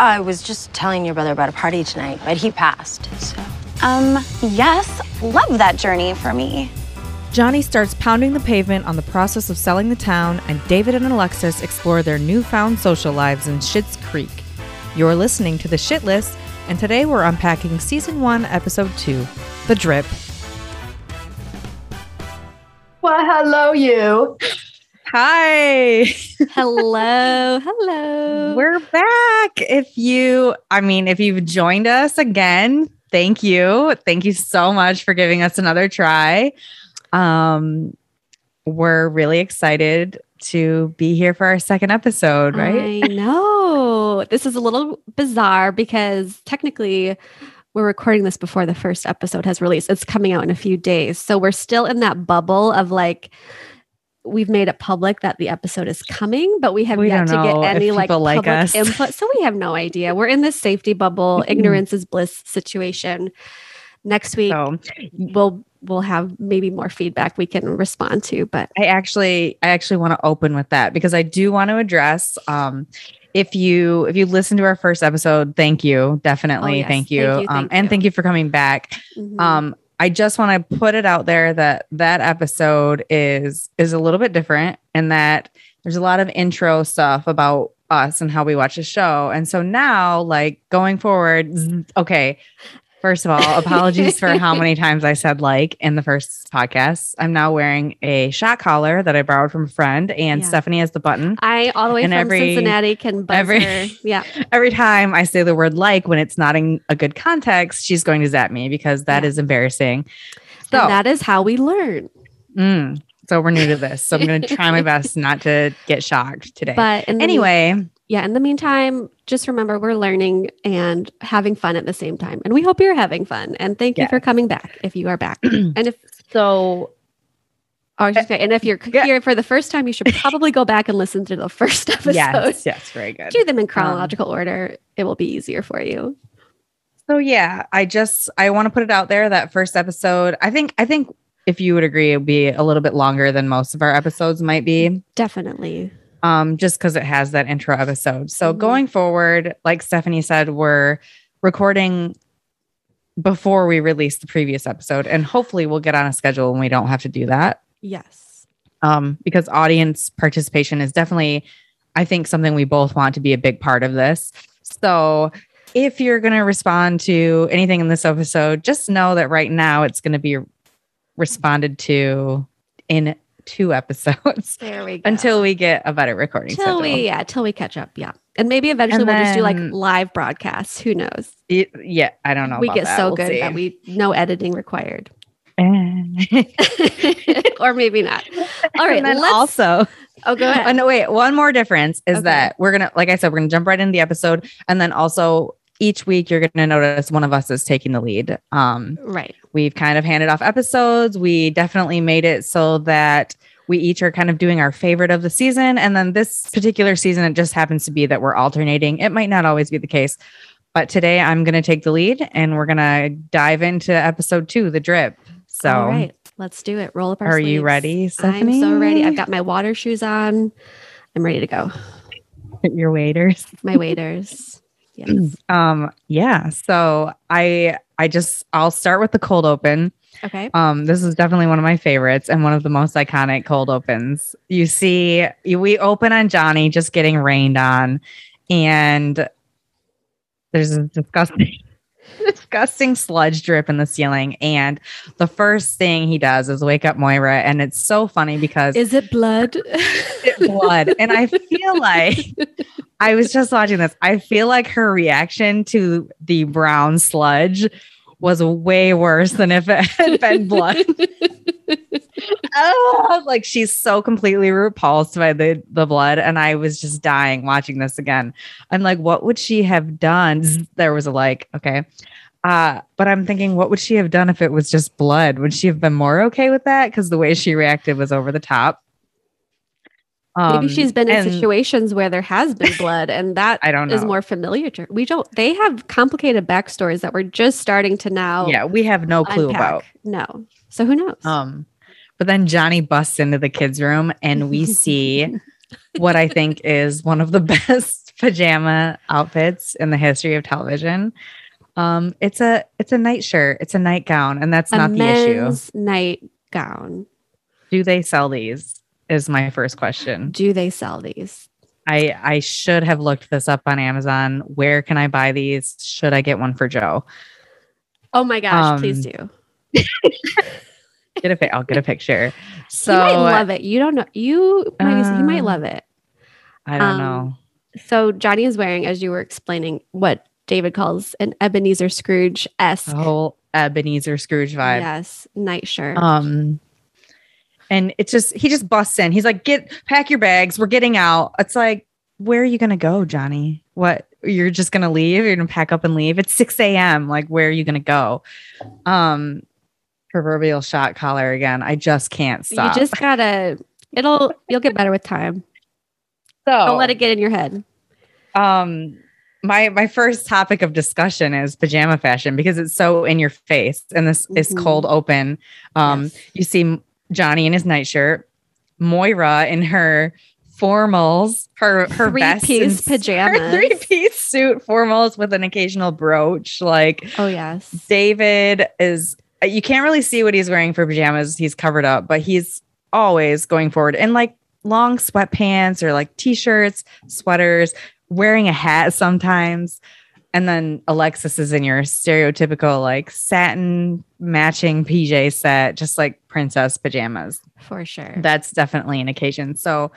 I was just telling your brother about a party tonight, but he passed, so. Um, yes, love that journey for me. Johnny starts pounding the pavement on the process of selling the town, and David and Alexis explore their newfound social lives in Schitt's Creek. You're listening to The Shit List, and today we're unpacking Season 1, Episode 2 The Drip. Well, hello, you. Hi, hello, hello. we're back. If you, I mean, if you've joined us again, thank you. Thank you so much for giving us another try. Um, we're really excited to be here for our second episode, right? I know. This is a little bizarre because technically we're recording this before the first episode has released. It's coming out in a few days. So we're still in that bubble of like we've made it public that the episode is coming, but we have We yet to get any like like public us. input. So we have no idea. We're in this safety bubble, ignorance is bliss situation. Next week So we'll we'll have maybe more feedback we can respond to, but I actually I actually want to open with that because I do want to address um if you if you listen to our first episode, thank you. Definitely Oh, yes. thank you. Thank you, um thank and you. thank you for coming back. mhm. Um I just want to put it out there that that episode is is a little bit different and that there's a lot of intro stuff about us and how we watch the show. And so now like going forward, okay, First of all, apologies for how many times I said like in the first podcast. I'm now wearing a shot collar that I borrowed from a friend, and Yeah. Stephanie has the button. I all the way And from every- Cincinnati can buzz every- her. Yeah. Every time I say the word like when it's not in a good context, she's going to zap me because that is Yeah. embarrassing. So, and that is how we learn. mm, so we're new to this. So I'm going to try my best not to get shocked today. But in the anyway, yeah, in the meantime, just remember we're learning and having fun at the same time. And we hope you're having fun. And thank you Yeah. for coming back if you are back. and if so oh, I was just gonna- and if you're Yeah. here for the first time, you should probably go back and listen to the first episode. yes, yes, very good. Do them in um, chronological order. It will be easier for you. So yeah, I just I want to put it out there that first episode. I think I think if you would agree, it would be a little bit longer than most of our episodes might be. Definitely. Um, just because it has that intro episode. So Mhm. going forward, like Stephanie said, we're recording before we release the previous episode, and hopefully we'll get on a schedule when we don't have to do that. Yes. Um, because audience participation is definitely, I think, something we both want to be a big part of this. So if you're going to respond to anything in this episode, just know that right now it's going to be responded to in two episodes There we go. until we get a better recording till we yeah, till we catch up. Yeah. And maybe eventually And we'll just do like live broadcasts. Who knows? Y- yeah, I don't know. we get that. so We'll good see. that we no editing required. Eh. or maybe not. All right, then let's also, Oh, go oh ahead. no, wait. One more difference is Okay. that we're gonna, like I said, we're gonna jump right into the episode, and then also each week you're gonna notice one of us is taking the lead. Um, Right. we've kind of handed off episodes. We definitely made it so that we each are kind of doing our favorite of the season, and then this particular season, it just happens to be that we're alternating. It might not always be the case. But today I'm going to take the lead and we're going to dive into episode two, the drip. So, All right, let's do it. Roll up our Are you sleeves. ready, I'm so ready. I've got my water shoes on. I'm ready to go. your waiters. My waders. Yes. Um, yeah. So I I just I'll start with the cold open. Okay. Um, this is definitely one of my favorites and one of the most iconic cold opens. You see, we open on Johnny just getting rained on, and there's a disgusting, disgusting sludge drip in the ceiling. And the first thing he does is wake up Moira, and it's so funny because Is it blood? it blood. And I feel like I was just watching this. I feel like her reaction to the brown sludge was way worse than if it had been blood. oh, like she's so completely repulsed by the the blood, and I was just dying watching this again. I'm like, what would she have done? There was a like, okay. Uh, but I'm thinking, what would she have done if it was just blood? Would she have been more okay with that? Because the way she reacted was over the top. Maybe Um, she's been in and situations where there has been blood, and that I don't know. is more familiar to her. We don't. They have complicated backstories that we're just starting to now. Yeah, we have no clue unpack. about. No. So who knows? Um, but then Johnny busts into the kids' room and we see what I think is one of the best pajama outfits in the history of television. Um, it's a it's a nightshirt, it's a nightgown, and that's A not the issue. nightgown. Do they sell these? Is my first question. Do they sell these? I I should have looked this up on Amazon. Where can I buy these? Should I get one for Joe? Oh my gosh, please Um, do. Get a pic. I'll get a picture. So he might love it. You don't know. You might, he might Uh, love it. I don't um, know. So Johnny is wearing, as you were explaining, what David calls an Ebenezer Scrooge esque whole Ebenezer Scrooge vibe. Yes, nightshirt. Um, and it's just he just busts in. He's like, "Get pack your bags. We're getting out." It's like, where are you gonna go, Johnny? What? You're just gonna leave? You're gonna pack up and leave? It's six a.m. Like, where are you gonna go? Um, proverbial shot collar again. I just can't stop. You just gotta. It'll. You'll get better with time. so Don't let it get in your head. um my my first topic of discussion is pajama fashion because it's so in your face and this is Mhm. cold open um Yes. you see johnny in his nightshirt moira in her formals her her vest Three-piece and- pajamas. her three-piece suit formals with an occasional brooch like Oh yes. David is you can't really see what he's wearing for pajamas. He's covered up, but he's always going forward in like long sweatpants or like t-shirts, sweaters, wearing a hat sometimes. And then Alexis is in your stereotypical like satin matching PJ set, just like princess pajamas. For sure. That's definitely an occasion. So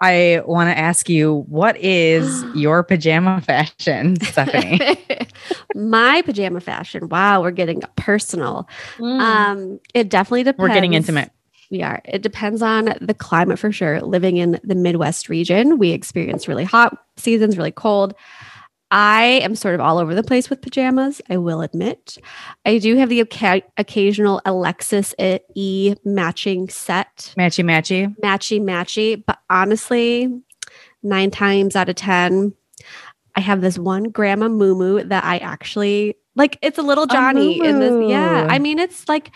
I want to ask you, what is your pajama fashion, Stephanie? My pajama fashion. Wow, we're getting personal. Um, it definitely depends. We're getting intimate. We are. It depends on the climate for sure. Living in the Midwest region, we experience really hot seasons, really cold. I am sort of all over the place with pajamas, I will admit. I do have the oca- occasional Alexis E matching set, Matchy matchy. matchy matchy, but honestly, nine times out of 10, I have this one grandma moo that I actually like. It's a little Johnny in this. Yeah. I mean, it's like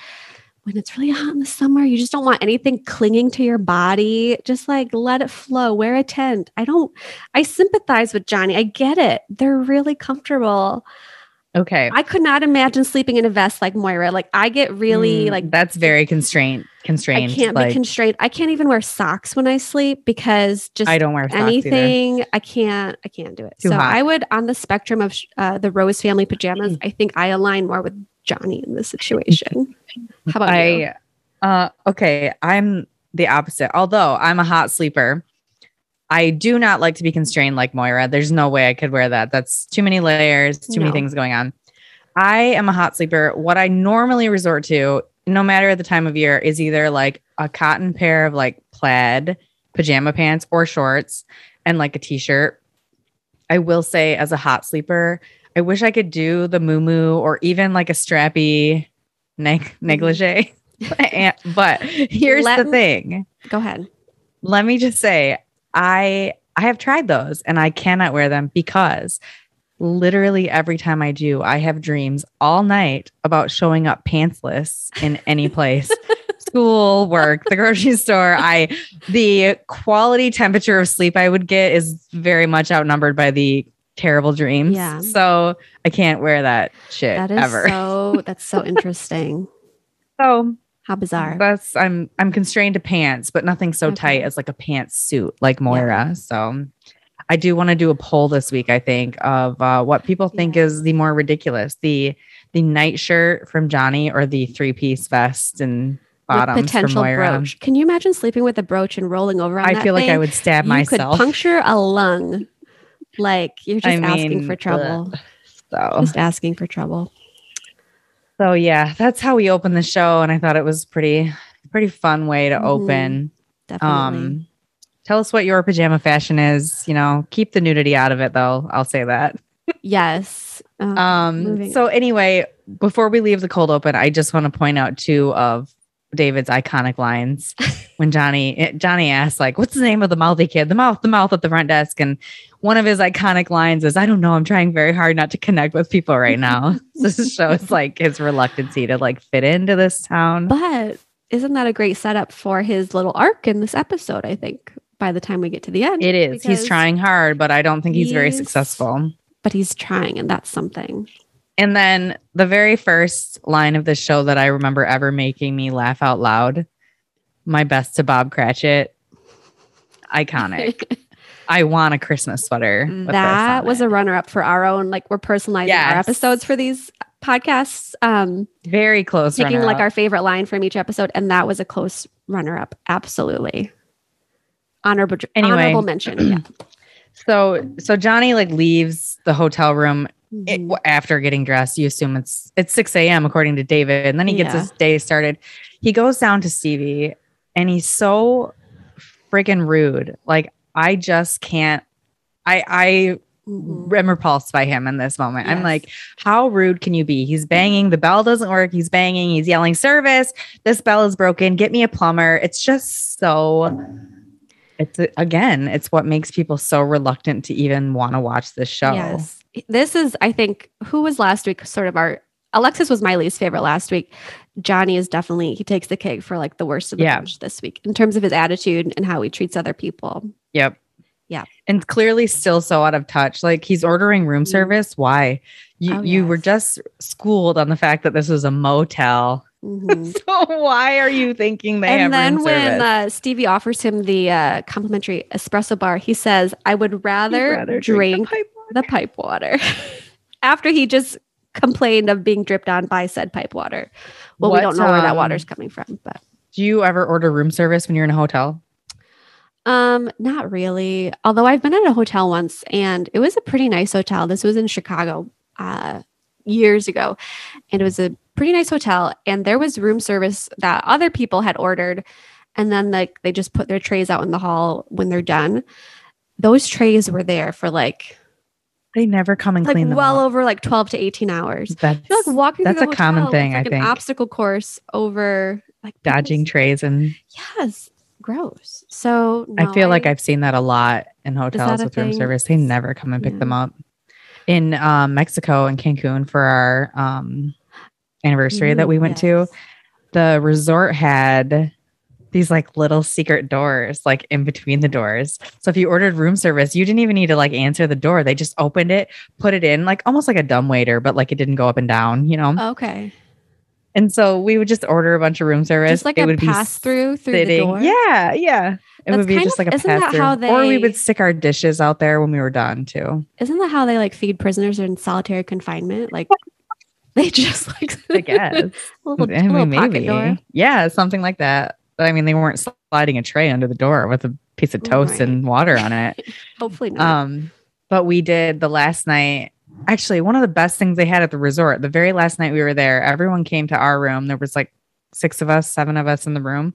when it's really hot in the summer, you just don't want anything clinging to your body. Just like let it flow, wear a tent. I don't, I sympathize with Johnny. I get it. They're really comfortable. Okay. I could not imagine sleeping in a vest like Moira. Like I get really Mm, like that's very constrained. Constrained. I can't like, be constrained. I can't even wear socks when I sleep because just I don't wear anything I can't I can't do it. Too so hot. I would on the spectrum of uh, the Rose family pajamas, I think I align more with Johnny in this situation. How about you? I uh okay, I'm the opposite. Although I'm a hot sleeper, I do not like to be constrained like Moira. There's no way I could wear that. That's too many layers, too many things going on. I am a hot sleeper. What I normally resort to, no matter the time of year, is either like a cotton pair of like plaid pajama pants or shorts and like a t-shirt. I will say as a hot sleeper, I wish I could do the moo or even like a strappy neg- mm-hmm. negligee. But here's Let- the thing. Go ahead. Let me just say, I I have tried those and I cannot wear them because literally every time I do, I have dreams all night about showing up pantsless in any place. School, work, the grocery store. I the quality temperature of sleep I would get is very much outnumbered by the terrible dreams. Yeah. So I can't wear that shit That is ever. so that's so interesting. so How bizarre. that's I'm I'm constrained to pants, but nothing so Okay. tight as like a pantsuit like Moira. So I do want to do a poll this week, I think, of uh, what people think Yeah. is the more ridiculous. The the nightshirt from Johnny or the three-piece vest and bottoms potential from Moira. brooch. Can you imagine sleeping with a brooch and rolling over on I feel like I would stab you myself. could puncture a lung. Like you're just I asking mean, for trouble. so Just asking for trouble. so yeah, that's how we opened the show, and I thought it was pretty pretty fun way to Mhm. open. Definitely. Um, tell us what your pajama fashion is. You know, keep the nudity out of it, though. I'll say that. yes. Um, Um, so anyway, before we leave the cold open, I just want to point out two of David's iconic lines when Johnny eh, Johnny asks like, "What's the name of the mouthy kid?" The mouth, the mouth at the front desk, and one of his iconic lines is, "I don't know. I'm trying very hard not to connect with people right now." this shows like his reluctancy to like fit into this town. But isn't that a great setup for his little arc in this episode? I think by the time we get to the end. It is. He's trying hard, but I don't think he's very successful. but he's trying, and that's something. And then the very first line of the show that I remember ever making me laugh out loud, my best to Bob Cratchit. Iconic. I want a Christmas sweater. that was it. a runner up for our own, like we're personalizing our episodes for these podcasts. Um, very close. taking like our favorite line from each episode, and that was a close runner up. Absolutely. Honorable, Anyway. honorable mention. Yeah. so so Johnny like leaves the hotel room it, Mhm. after getting dressed. You assume it's it's six a.m. according to David, and then he gets Yeah. his day started. He goes down to Stevie, and he's so freaking rude. Like I just can't. I I Mhm. am repulsed by him in this moment. I'm like, how rude can you be? He's banging, the bell doesn't work. He's banging, he's yelling, service. This bell is broken. Get me a plumber. It's just so. It's again, it's what makes people so reluctant to even want to watch this show. Yes. This is, I think, who was last week sort of our Alexis was my least favorite last week. Johnny is definitely he takes the cake for like the worst of the Yeah. bunch this week in terms of his attitude and how he treats other people. Yep. Yeah. And clearly still so out of touch. Like he's ordering room Mhm. service. Why? You Oh, you were just schooled on the fact that this was a motel. Mhm. So why are you thinking they have and then when uh, Stevie offers him the uh, complimentary espresso bar, he says, "I would rather, rather drink, the pipe water. the pipe water." After he just complained of being dripped on by said pipe water. Well, we don't know where that um, water's coming from, but Do you ever order room service when you're in a hotel? Um, not really. Although I've been at a hotel once and it was a pretty nice hotel. This was in Chicago uh years ago. And it was a pretty nice hotel and there was room service that other people had ordered and then like they just put their trays out in the hall when they're done. Those trays were there for like They never come and like clean them well up. over like 12 to 18 hours. That's like walking that's a common thing, like I an think. obstacle course over like dodging trays and Yes, gross. So I no, feel like I've seen that a lot in hotels with room service. They never come and pick Yeah. them up. In um, Mexico and Cancun for our um, anniversary that we went to, the resort had these like little secret doors like in between the doors. So if you ordered room service, you didn't even need to like answer the door. They just opened it, put it in like almost like a dumb waiter, but like it didn't go up and down, you know? Oh, okay. And so we would just order a bunch of room service. Just like it a would be pass through through the sitting- door. Yeah, yeah. It That's would be just of- like a isn't that pass through. how Or we would stick our dishes out there when we were done too. Isn't that how they like feed prisoners in solitary confinement? Like they just like I guess. a little, I mean, little pocket maybe. door. Yeah, something like that. But I mean, they weren't sliding a tray under the door with a piece of toast Right. and water on it. Hopefully not. Um, but we did the last night. Actually, one of the best things they had at the resort. The very last night we were there, everyone came to our room. There was like six of us, seven of us in the room,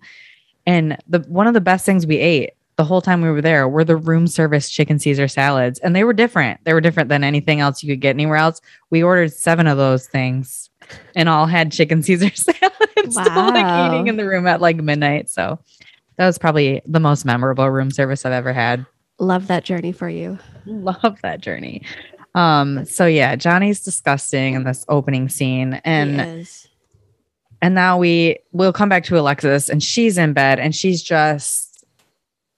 and the one of the best things we ate the whole time we were there were the room service chicken Caesar salads, and they were different. They were different than anything else you could get anywhere else. We ordered seven of those things, and all had chicken Caesar salads. Still like eating in the room at like midnight. So that was probably the most memorable room service I've ever had Love that journey for you. love that journey. Um, so yeah, Johnny's disgusting in this opening scene, and and now we will come back to Alexis, and she's in bed, and she's just,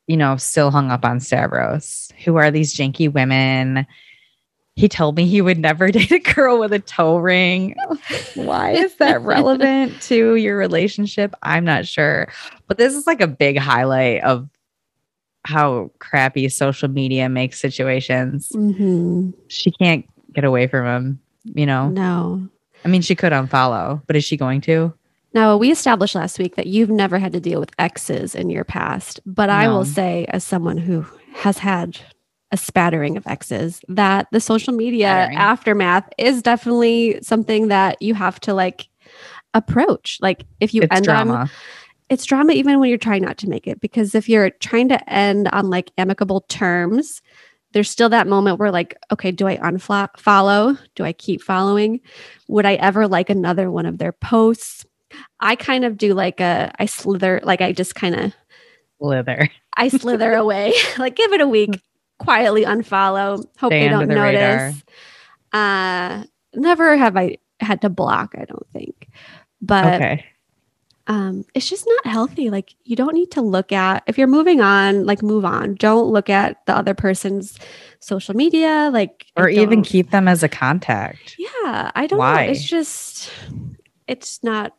you know, still hung up on Stavros. Who are these janky women? He told me he would never date a girl with a toe ring. Why is that relevant to your relationship? I'm not sure. But this is like a big highlight of how crappy social media makes situations Mhm. she can't get away from him. You know, No. I mean, she could unfollow, but is she going to? Now, we established last week that you've never had to deal with exes in your past, but I will say, as someone who has had a spattering of exes, that the social media Spattering. aftermath is definitely something that you have to like approach. Like, if you it's end on drama. it's drama even when you're trying not to make it because if you're trying to end on like amicable terms there's still that moment where like okay do i unfollow do i keep following would i ever like another one of their posts i kind of do like a i slither like i just kind of Slither. i slither away like give it a week quietly unfollow hope Stay they don't the radar. notice uh never have i had to block i don't think but okay. um, it's just not healthy. Like you don't need to look at if you're moving on, like move on. Don't look at the other person's social media, like or even keep them as a contact. Yeah, I don't Why? know. It's just it's not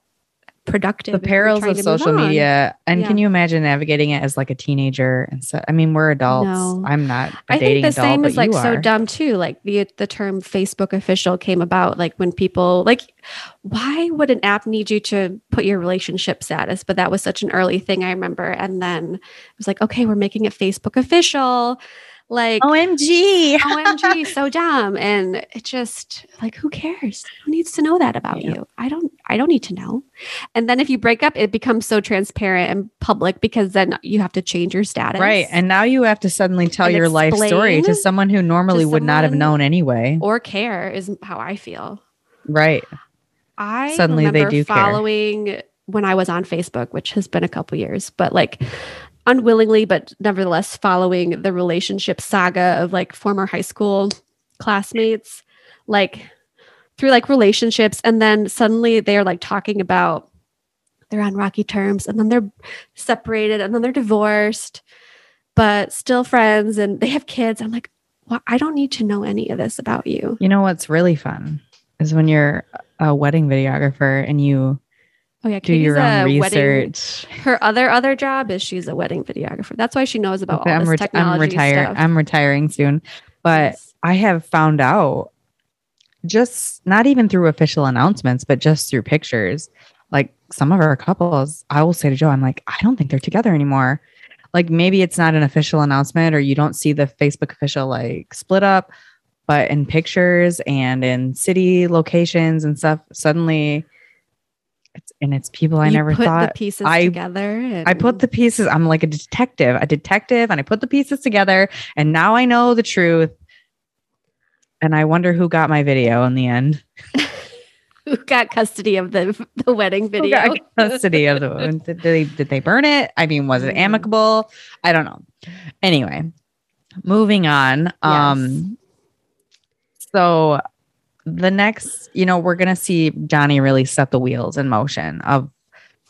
productive. the perils of social media and can you imagine navigating it as like a teenager and so i mean we're adults No. i'm not a I dating think the adult, same is like so dumb too. Like the the term Facebook official came about like when people like why would an app need you to put your relationship status? But that was such an early thing I remember. And then it was like, okay, we're making it Facebook official. Like omg OMG, so dumb. And it just like, who cares? Who needs to know that about Yeah. you? I don't, I don't need to know. And then if you break up, it becomes so transparent and public because then you have to change your status. right and now you have to suddenly tell your life story to someone who normally would not have known anyway or care is how I feel. right I Suddenly they do care. following when I was on Facebook, which has been a couple years, but like unwillingly, but nevertheless following the relationship saga of like former high school classmates, like through like relationships, and then suddenly they're like talking about they're on rocky terms, and then they're separated, and then they're divorced, but still friends, and they have kids. I'm like, well, I don't need to know any of this about you. you know what's really fun is when you're a wedding videographer and you Oh yeah, do Katie's your own a wedding research her other other job is she's a wedding videographer. That's why she knows about all I'm, this ret- technology I'm retired stuff. i'm retiring soon but Yes. I have found out just not even through official announcements, but just through pictures. Like some of our couples, I will say to Joe, I'm like, I don't think they're together anymore. Like maybe it's not an official announcement or you don't see the Facebook official like split up, but in pictures and in city locations and stuff, suddenly and it's people I You never put thought the pieces I- together. And I put the pieces. I'm like a detective, a detective, and I put the pieces together, and now I know the truth. And I wonder who got my video in the end. who got custody of the the wedding video. got custody of the? Did they did they burn it? I mean, was it Mm. amicable? I don't know. Anyway, moving on. Um, so the next, you know, we're gonna see Johnny really set the wheels in motion of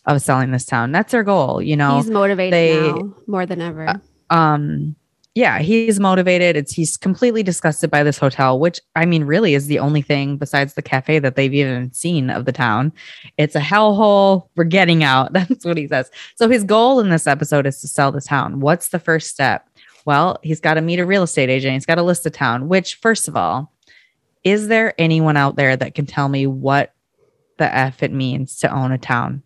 of selling this town. That's their goal. You know, He's motivated they- now more than ever. um yeah he's motivated. It's he's completely disgusted by this hotel which i mean really is the only thing besides the cafe that they've even seen of the town. It's a hellhole. We're getting out. That's what he says. So his goal in this episode is to sell the town. What's the first step? Well he's got to meet a real estate agent. He's got to list the town which first of all is there anyone out there that can tell me what the f it means to own a town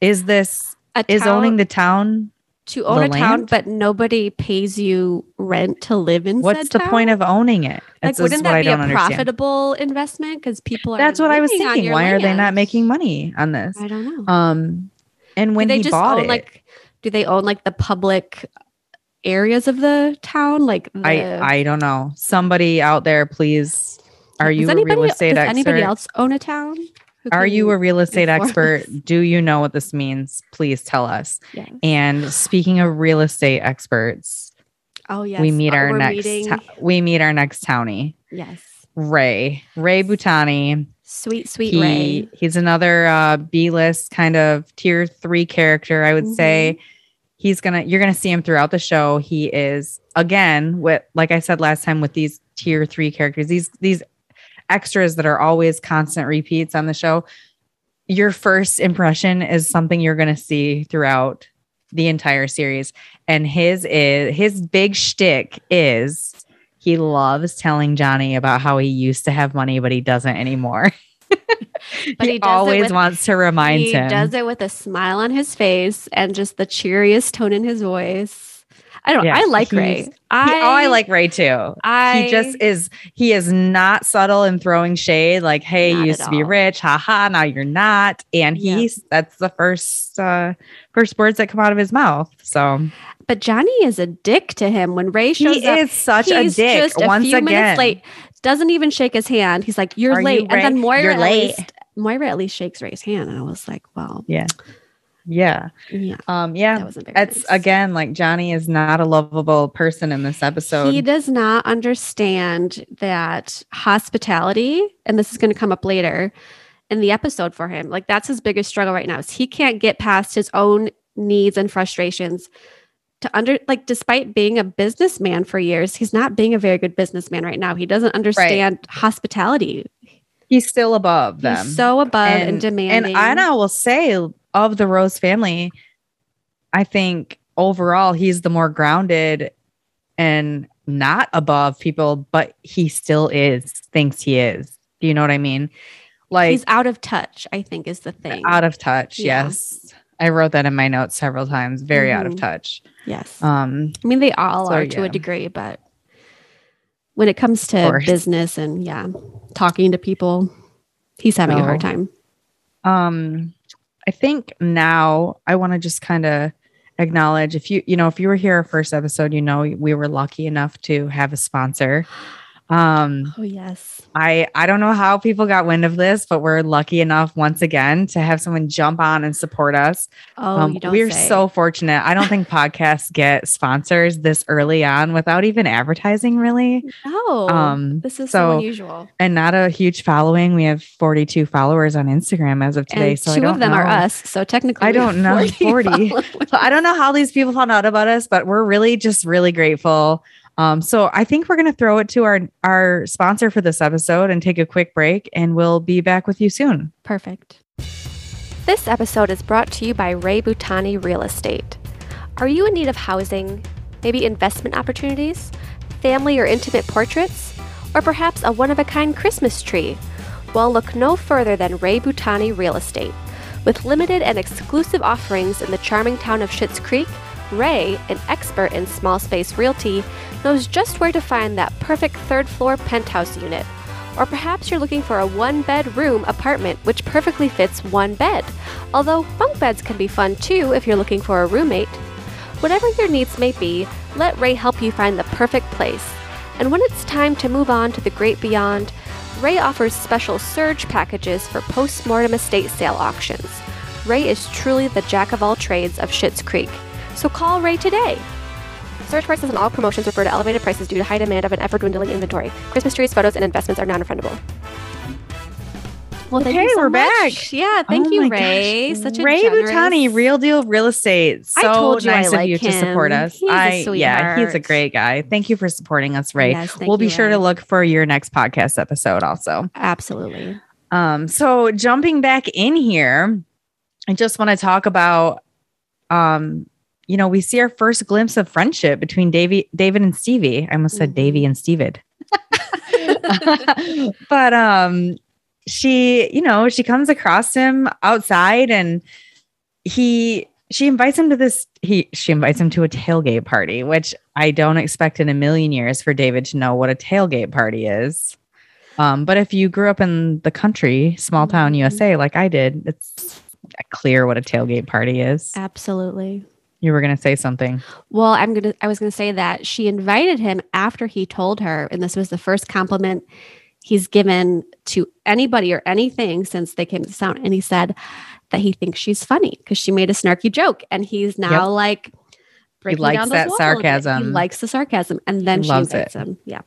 is this A is owning the town to own a town, but nobody pays you rent to live in. What's the town? point of owning it? Like, wouldn't that be a understand. profitable investment? Because people are. That's what I was thinking. Why are they not making money on this? I don't know. Um, and when do they he just bought own it, like? Do they own like the public areas of the town? Like the, I I don't know. Somebody out there, please. Are you a real estate does expert? anybody else own a town? Are you a real estate expert? Do you know what this means? Please tell us. Yes. And speaking of real estate experts, Oh yes. we meet Uh, our next meeting- we meet our next townie, yes. Ray. Ray Butani. Sweet, sweet he, Ray. He's another uh, B list kind of tier three character, I would Mm-hmm. say. He's gonna you're gonna see him throughout the show. He is again with like I said last time with these tier three characters, these these extras that are always constant repeats on the show. Your first impression is something you're gonna see throughout the entire series. And his is his big shtick is he loves telling Johnny about how he used to have money, but he doesn't anymore. But he, he always with- wants to remind he him. He does it with a smile on his face and just the cheeriest tone in his voice. I don't. Yeah, I like Ray. He- oh, I like Ray too. I he just is. He is not subtle in throwing shade. Like, hey, you used to be rich, haha. Now you're not. And he's that's the first uh first words that come out of his mouth. So But Johnny is a dick to him when Ray shows he up. is such a he's dick. just a once few again, minutes late. Doesn't even shake his hand. He's like, "You're Are you late," and then Moira You're at late. least Moira at least shakes Ray's hand, and I was like, "Well, Yeah. Yeah, Um. Yeah. that wasn't very That's nice. again like Johnny is not a lovable person in this episode. He does not understand that hospitality, and this is going to come up later, in the episode for him. Like that's his biggest struggle right now. Is he can't get past his own needs and frustrations to under like despite being a businessman for years, he's not being a very good businessman right now. He doesn't understand hospitality. He's still above them. He's so above and, demanding. And I will say of the Rose family, I think overall he's the more grounded and not above people, but he still is, thinks he is. Do you know what I mean? Like he's out of touch, I think is the thing. Out of touch, yeah. yes. I wrote that in my notes several times. Very mm-hmm. out of mm-hmm. touch. Yes. Um, I mean, they all so, are to yeah. a degree, but when it comes to business and yeah, talking to people, he's having so, a hard time. Um, I think now I want to just kind of acknowledge if you, you know, if you were here our first episode, you know, we were lucky enough to have a sponsor. Um, oh yes. I I don't know how people got wind of this, but we're lucky enough once again to have someone jump on and support us. Oh, um, we're say. so fortunate. I don't think podcasts get sponsors this early on without even advertising, really. No, um, this is so, so, unusual, and not a huge following. We have 42 followers on Instagram as of today. And so two of them know. are us. So technically, I don't know 40. 40. so I don't know how these people found out about us, but we're really just really grateful. Um, so I think we're going to throw it to our our sponsor for this episode and take a quick break, and we'll be back with you soon. Perfect. This episode is brought to you by Ray Butani Real Estate. Are you in need of housing, maybe investment opportunities, family or intimate portraits, or perhaps a one of a kind Christmas tree? Well, look no further than Ray Butani Real Estate. With limited and exclusive offerings in the charming town of Schitt's Creek, Ray, an expert in small space realty, knows just where to find that perfect third floor penthouse unit. Or perhaps you're looking for a one bedroom apartment which perfectly fits one bed, although bunk beds can be fun too if you're looking for a roommate. Whatever your needs may be, let Ray help you find the perfect place. And when it's time to move on to the great beyond, Ray offers special surge packages for post mortem estate sale auctions. Ray is truly the jack of all trades of Schitt's Creek. So call Ray today. Surge prices and all promotions refer to elevated prices due to high demand of an ever dwindling inventory. Christmas trees, photos, and investments are non-refundable. Well, thank okay, so we're much. back. Yeah, thank oh you, Ray. Gosh. Such a Ray generous... Butani, Real Deal Real Estate. So I told you nice I like of you him. to support us. He's I yeah, he's a great guy. Thank you for supporting us, Ray. Yes, we'll be you, sure Ray. to look for your next podcast episode also. Absolutely. Um, so jumping back in here, I just want to talk about um you know, we see our first glimpse of friendship between Davy, David and Stevie. I almost said mm-hmm. Davy and Stevid. but um she, you know, she comes across him outside and he she invites him to this he she invites him to a tailgate party, which I don't expect in a million years for David to know what a tailgate party is. Um, but if you grew up in the country, small town mm-hmm. USA, like I did, it's clear what a tailgate party is. Absolutely. You were going to say something. Well, I'm going to I was going to say that she invited him after he told her and this was the first compliment he's given to anybody or anything since they came to town and he said that he thinks she's funny because she made a snarky joke and he's now yep. like he likes that sarcasm. He likes the sarcasm and then he she invites it. him. Yeah.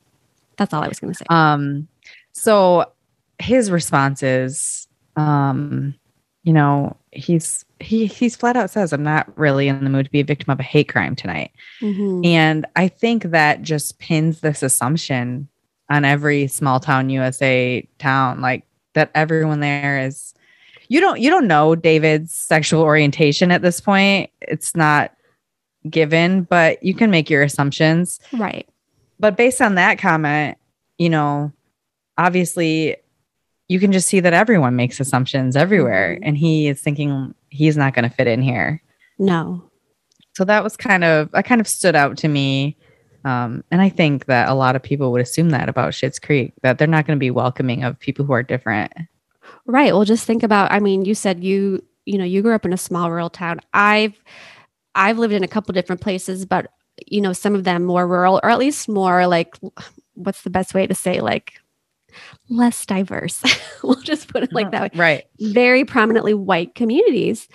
That's all I was going to say. Um so his response is um you know, he's he he's flat out says, I'm not really in the mood to be a victim of a hate crime tonight. Mm-hmm. And I think that just pins this assumption on every small town USA town, like that everyone there is you don't you don't know David's sexual orientation at this point. It's not given, but you can make your assumptions. Right. But based on that comment, you know, obviously you can just see that everyone makes assumptions everywhere. Mm-hmm. and he is thinking he's not going to fit in here. No. So that was kind of that kind of stood out to me. Um, and i think that a lot of people would assume that about Schitt's creek that they're not going to be welcoming of people who are different. Right. Well just think about i mean you said you you know you grew up in a small rural town. I've i've lived in a couple different places but you know some of them more rural or at least more like what's the best way to say like less diverse. we'll just put it like that way. Right. Very prominently white communities.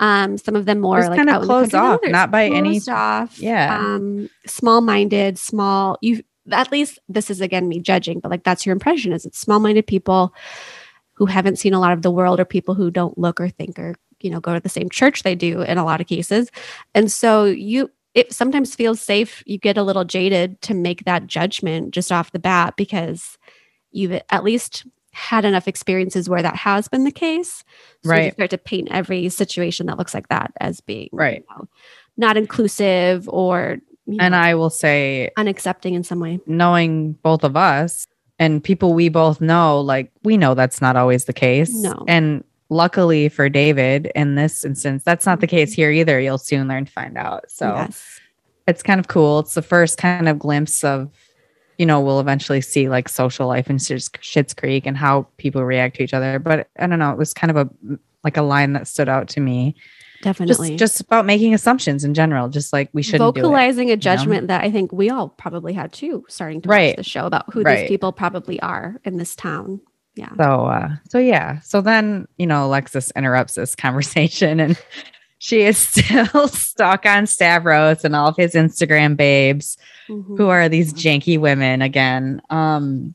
Um, some of them more just like kind of closed off, not by any off. Yeah. Um, small minded, small. You at least this is again me judging, but like that's your impression. Is it small minded people who haven't seen a lot of the world or people who don't look or think or you know go to the same church they do in a lot of cases and so you it sometimes feels safe you get a little jaded to make that judgment just off the bat because you've at least had enough experiences where that has been the case so you start to paint every situation that looks like that as being you Right. know, not inclusive or you And know, I will say, unaccepting in some way knowing both of us and people we both know, like we know that's not always the case. No. And luckily for David, in this instance, that's not the mm-hmm. case here either. You'll soon learn to find out. So yes it's kind of cool. It's the first kind of glimpse of, you know, we'll eventually see like social life in Schitt's Schitt's Creek and how people react to each other. But I don't know, it was kind of a like a line that stood out to me. definitely Just just about making assumptions in general, just like we shouldn't do it. vocalizing a judgment that I think we all probably had too, starting to Right. watch the show about who Right. these people probably are in this town. Yeah. So uh so yeah. So then, you know, Alexis interrupts this conversation and she is still stuck on Stavros and all of his Instagram babes Mhm. who are these janky women again. Um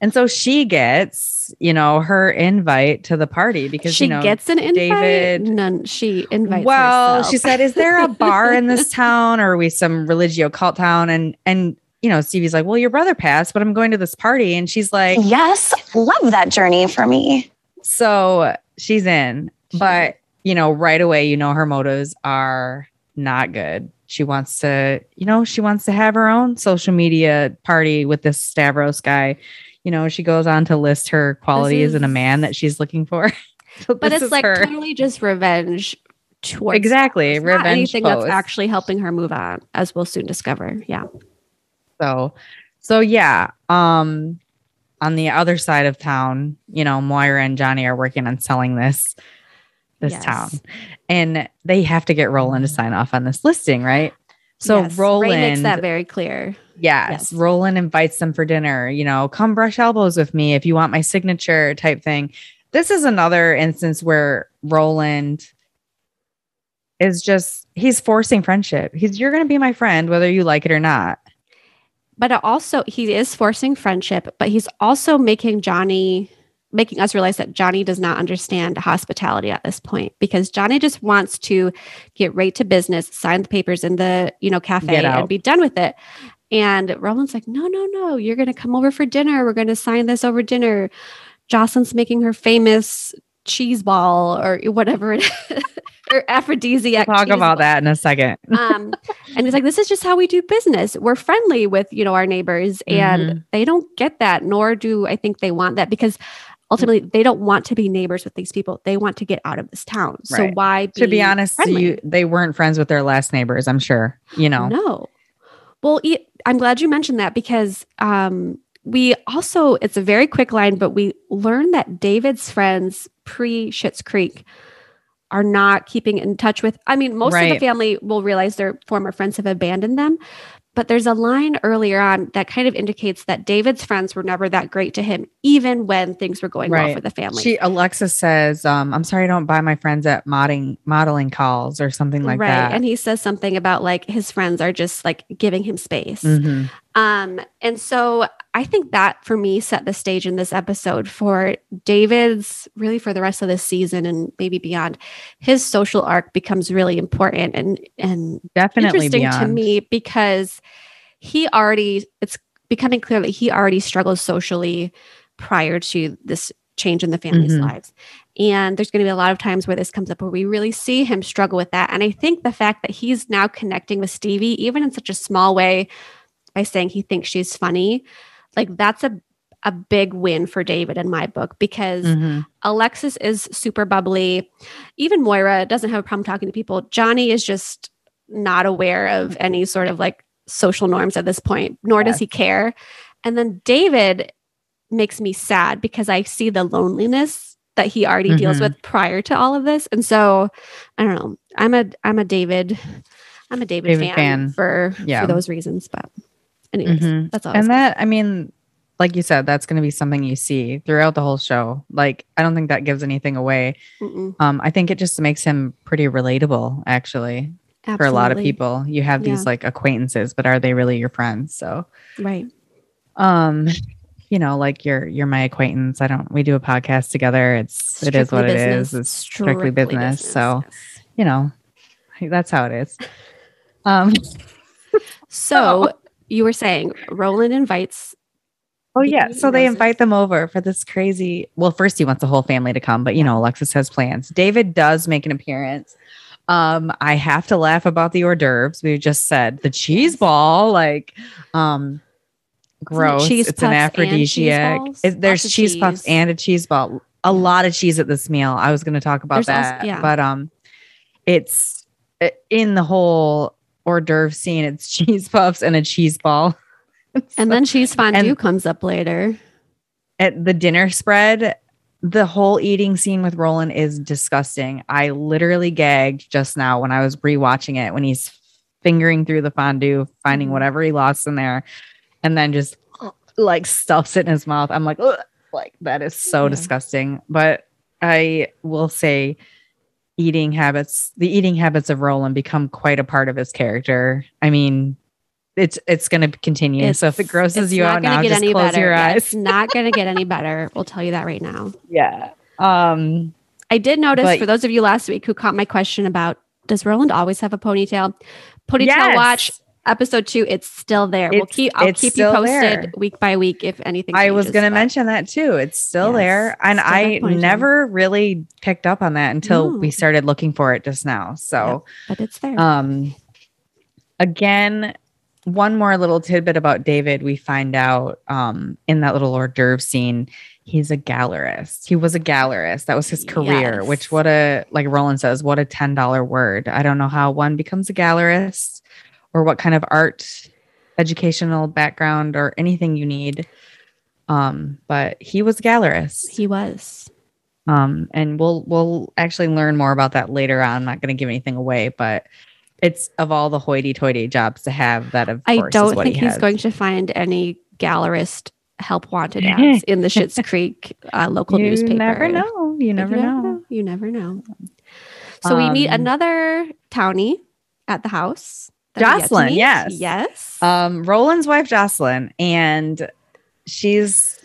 and so she gets, you know, her invite to the party because she you know gets an invite. David- None. She invites. well, herself. she said, "Is there a bar in this town, or are we some religio cult town?" And and you know, Stevie's like, "Well, your brother passed, but I'm going to this party," and she's like, Yes, love that journey for me. So she's in, but you know, right away, you know, her motives are not good. She wants to, you know, she wants to have her own social media party with this Stavros guy. You know, she goes on to list her qualities in a man that she's looking for. so but it's like her. totally just revenge towards Exactly, revenge anything that's actually helping her move on, as we'll soon discover. Yeah. So, so yeah. Um, on the other side of town, you know, Moira and Johnny are working on selling this this Yes. town, and they have to get Roland to sign off on this listing, right? So Yes. Roland, Ray makes that very clear. yes, yes. Roland invites them for dinner. You know, come brush elbows with me if you want my signature type thing. This is another instance where Roland is just he's forcing friendship. He's you're going to be my friend whether you like it or not. but also he is forcing friendship but he's also making johnny making us realize that johnny does not understand hospitality at this point because johnny just wants to get right to business sign the papers in the you know cafe and be done with it and roland's like no no no you're going to come over for dinner we're going to sign this over dinner jocelyn's making her famous cheese ball or whatever it is or aphrodisiac We'll talk about ball that in a second. um, and he's like, this is just how we do business. We're friendly with, you know, our neighbors and Mm-hmm. they don't get that, nor do I think they want that because ultimately they don't want to be neighbors with these people. They want to get out of this town. So Right. why to be honest, you they weren't friends with their last neighbors. I'm sure. You know. No. Well, I'm glad you mentioned that because um, we also, it's a very quick line, but we learned that David's friends pre Schitt's Creek are not keeping in touch with. I mean, most of the family will realize their former friends have abandoned them. But there's a line earlier on that kind of indicates that David's friends were never that great to him, even when things were going well for the family. She Alexis says, um, "I'm sorry, I don't buy my friends at modding modeling calls or something like right. that." And he says something about like his friends are just like giving him space. Mhm. Um, and so I think that for me set the stage in this episode for David's really for the rest of this season and maybe beyond. His social arc becomes really important and and Definitely interesting beyond. to me because he already it's becoming clear that he already struggles socially prior to this change in the family's Mhm. lives. And there's going to be a lot of times where this comes up where we really see him struggle with that. And I think the fact that he's now connecting with Stevie, even in such a small way, by saying he thinks she's funny, like that's a a big win for David in my book because Mhm. Alexis is super bubbly. Even Moira doesn't have a problem talking to people. Johnny is just not aware of any sort of like social norms at this point, nor does he care. And then David makes me sad because I see the loneliness that he already deals Mhm. with prior to all of this. And so I don't know. I'm a I'm a David I'm a David, David fan, fan. for Yeah. for those reasons. But anyways, Mhm. that's all. And that, I mean, like you said, that's going to be something you see throughout the whole show. Like, I don't think that gives anything away. Mm-mm. Um, I think it just makes him pretty relatable, actually, for a lot of people. You have these Yeah. like acquaintances, but are they really your friends? So, Right. um, you know, like you're you're my acquaintance. I don't. We do a podcast together. It's it is what it business. is. It's strictly, business. So yes. you know, that's how it is. Um. So you were saying Roland invites Oh yeah. So they invite them over for this crazy. Well, first he wants the whole family to come, but you know, Alexis has plans. David does make an appearance. Um, I have to laugh about the hors d'oeuvres. We just said the cheese ball, like, um, gross. cheese it's an cheese aphrodisiac. It- there's of cheese, puffs and a cheese ball. A lot of cheese at this meal. I was going to talk about There's also- that, yeah. but um, it's uh, in the whole hors d'oeuvre scene. It's cheese puffs and a cheese ball. and then cheese fondue and- comes up later. at the dinner spread, the whole eating scene with Roland is disgusting. I literally gagged just now when I was rewatching it when he's fingering through the fondue, finding Mhm. whatever he lost in there, and then just like stuffs it in his mouth. I'm like, "Ugh," like that is so Yeah. disgusting. But I will say, eating habits, the eating habits of Roland become quite a part of his character. I mean, it's it's going to continue. so if it It's- grosses it's you not out gonna now, get just any close better. your eyes. It's not going to get any better. We'll tell you that right now. Yeah. Um I did notice But- for those of you last week who caught my question about does Roland always have a ponytail? Ponytail Yes. watch episode two. It's still there. we'll keep. I'll keep you posted there. week by week if anything. I was going to mention that too. It's still Yes, there. And still I never really picked up on that until No. we started looking for it just now. So, but it's there. um again, one more little tidbit about David, we find out um in that little hors d'oeuvre scene, he's a gallerist. He was a gallerist. That was his career, Yes. which what a like Roland says, what a $10 word. I don't know how one becomes a gallerist or what kind of art educational background or anything you need. Um, but he was a gallerist. he was. Um, and we'll we'll actually learn more about that later on. I'm not going to give anything away, but it's of all the hoity-toity jobs to have that. Of I don't think he he's going to find any gallerist help wanted ads in the Schitt's Creek uh, local you newspaper. never know. You never you know. You never know. So we meet Um, another townie at the house. That we get to Jocelyn, yes. Yes. Um, Roland's wife, Jocelyn, and she's.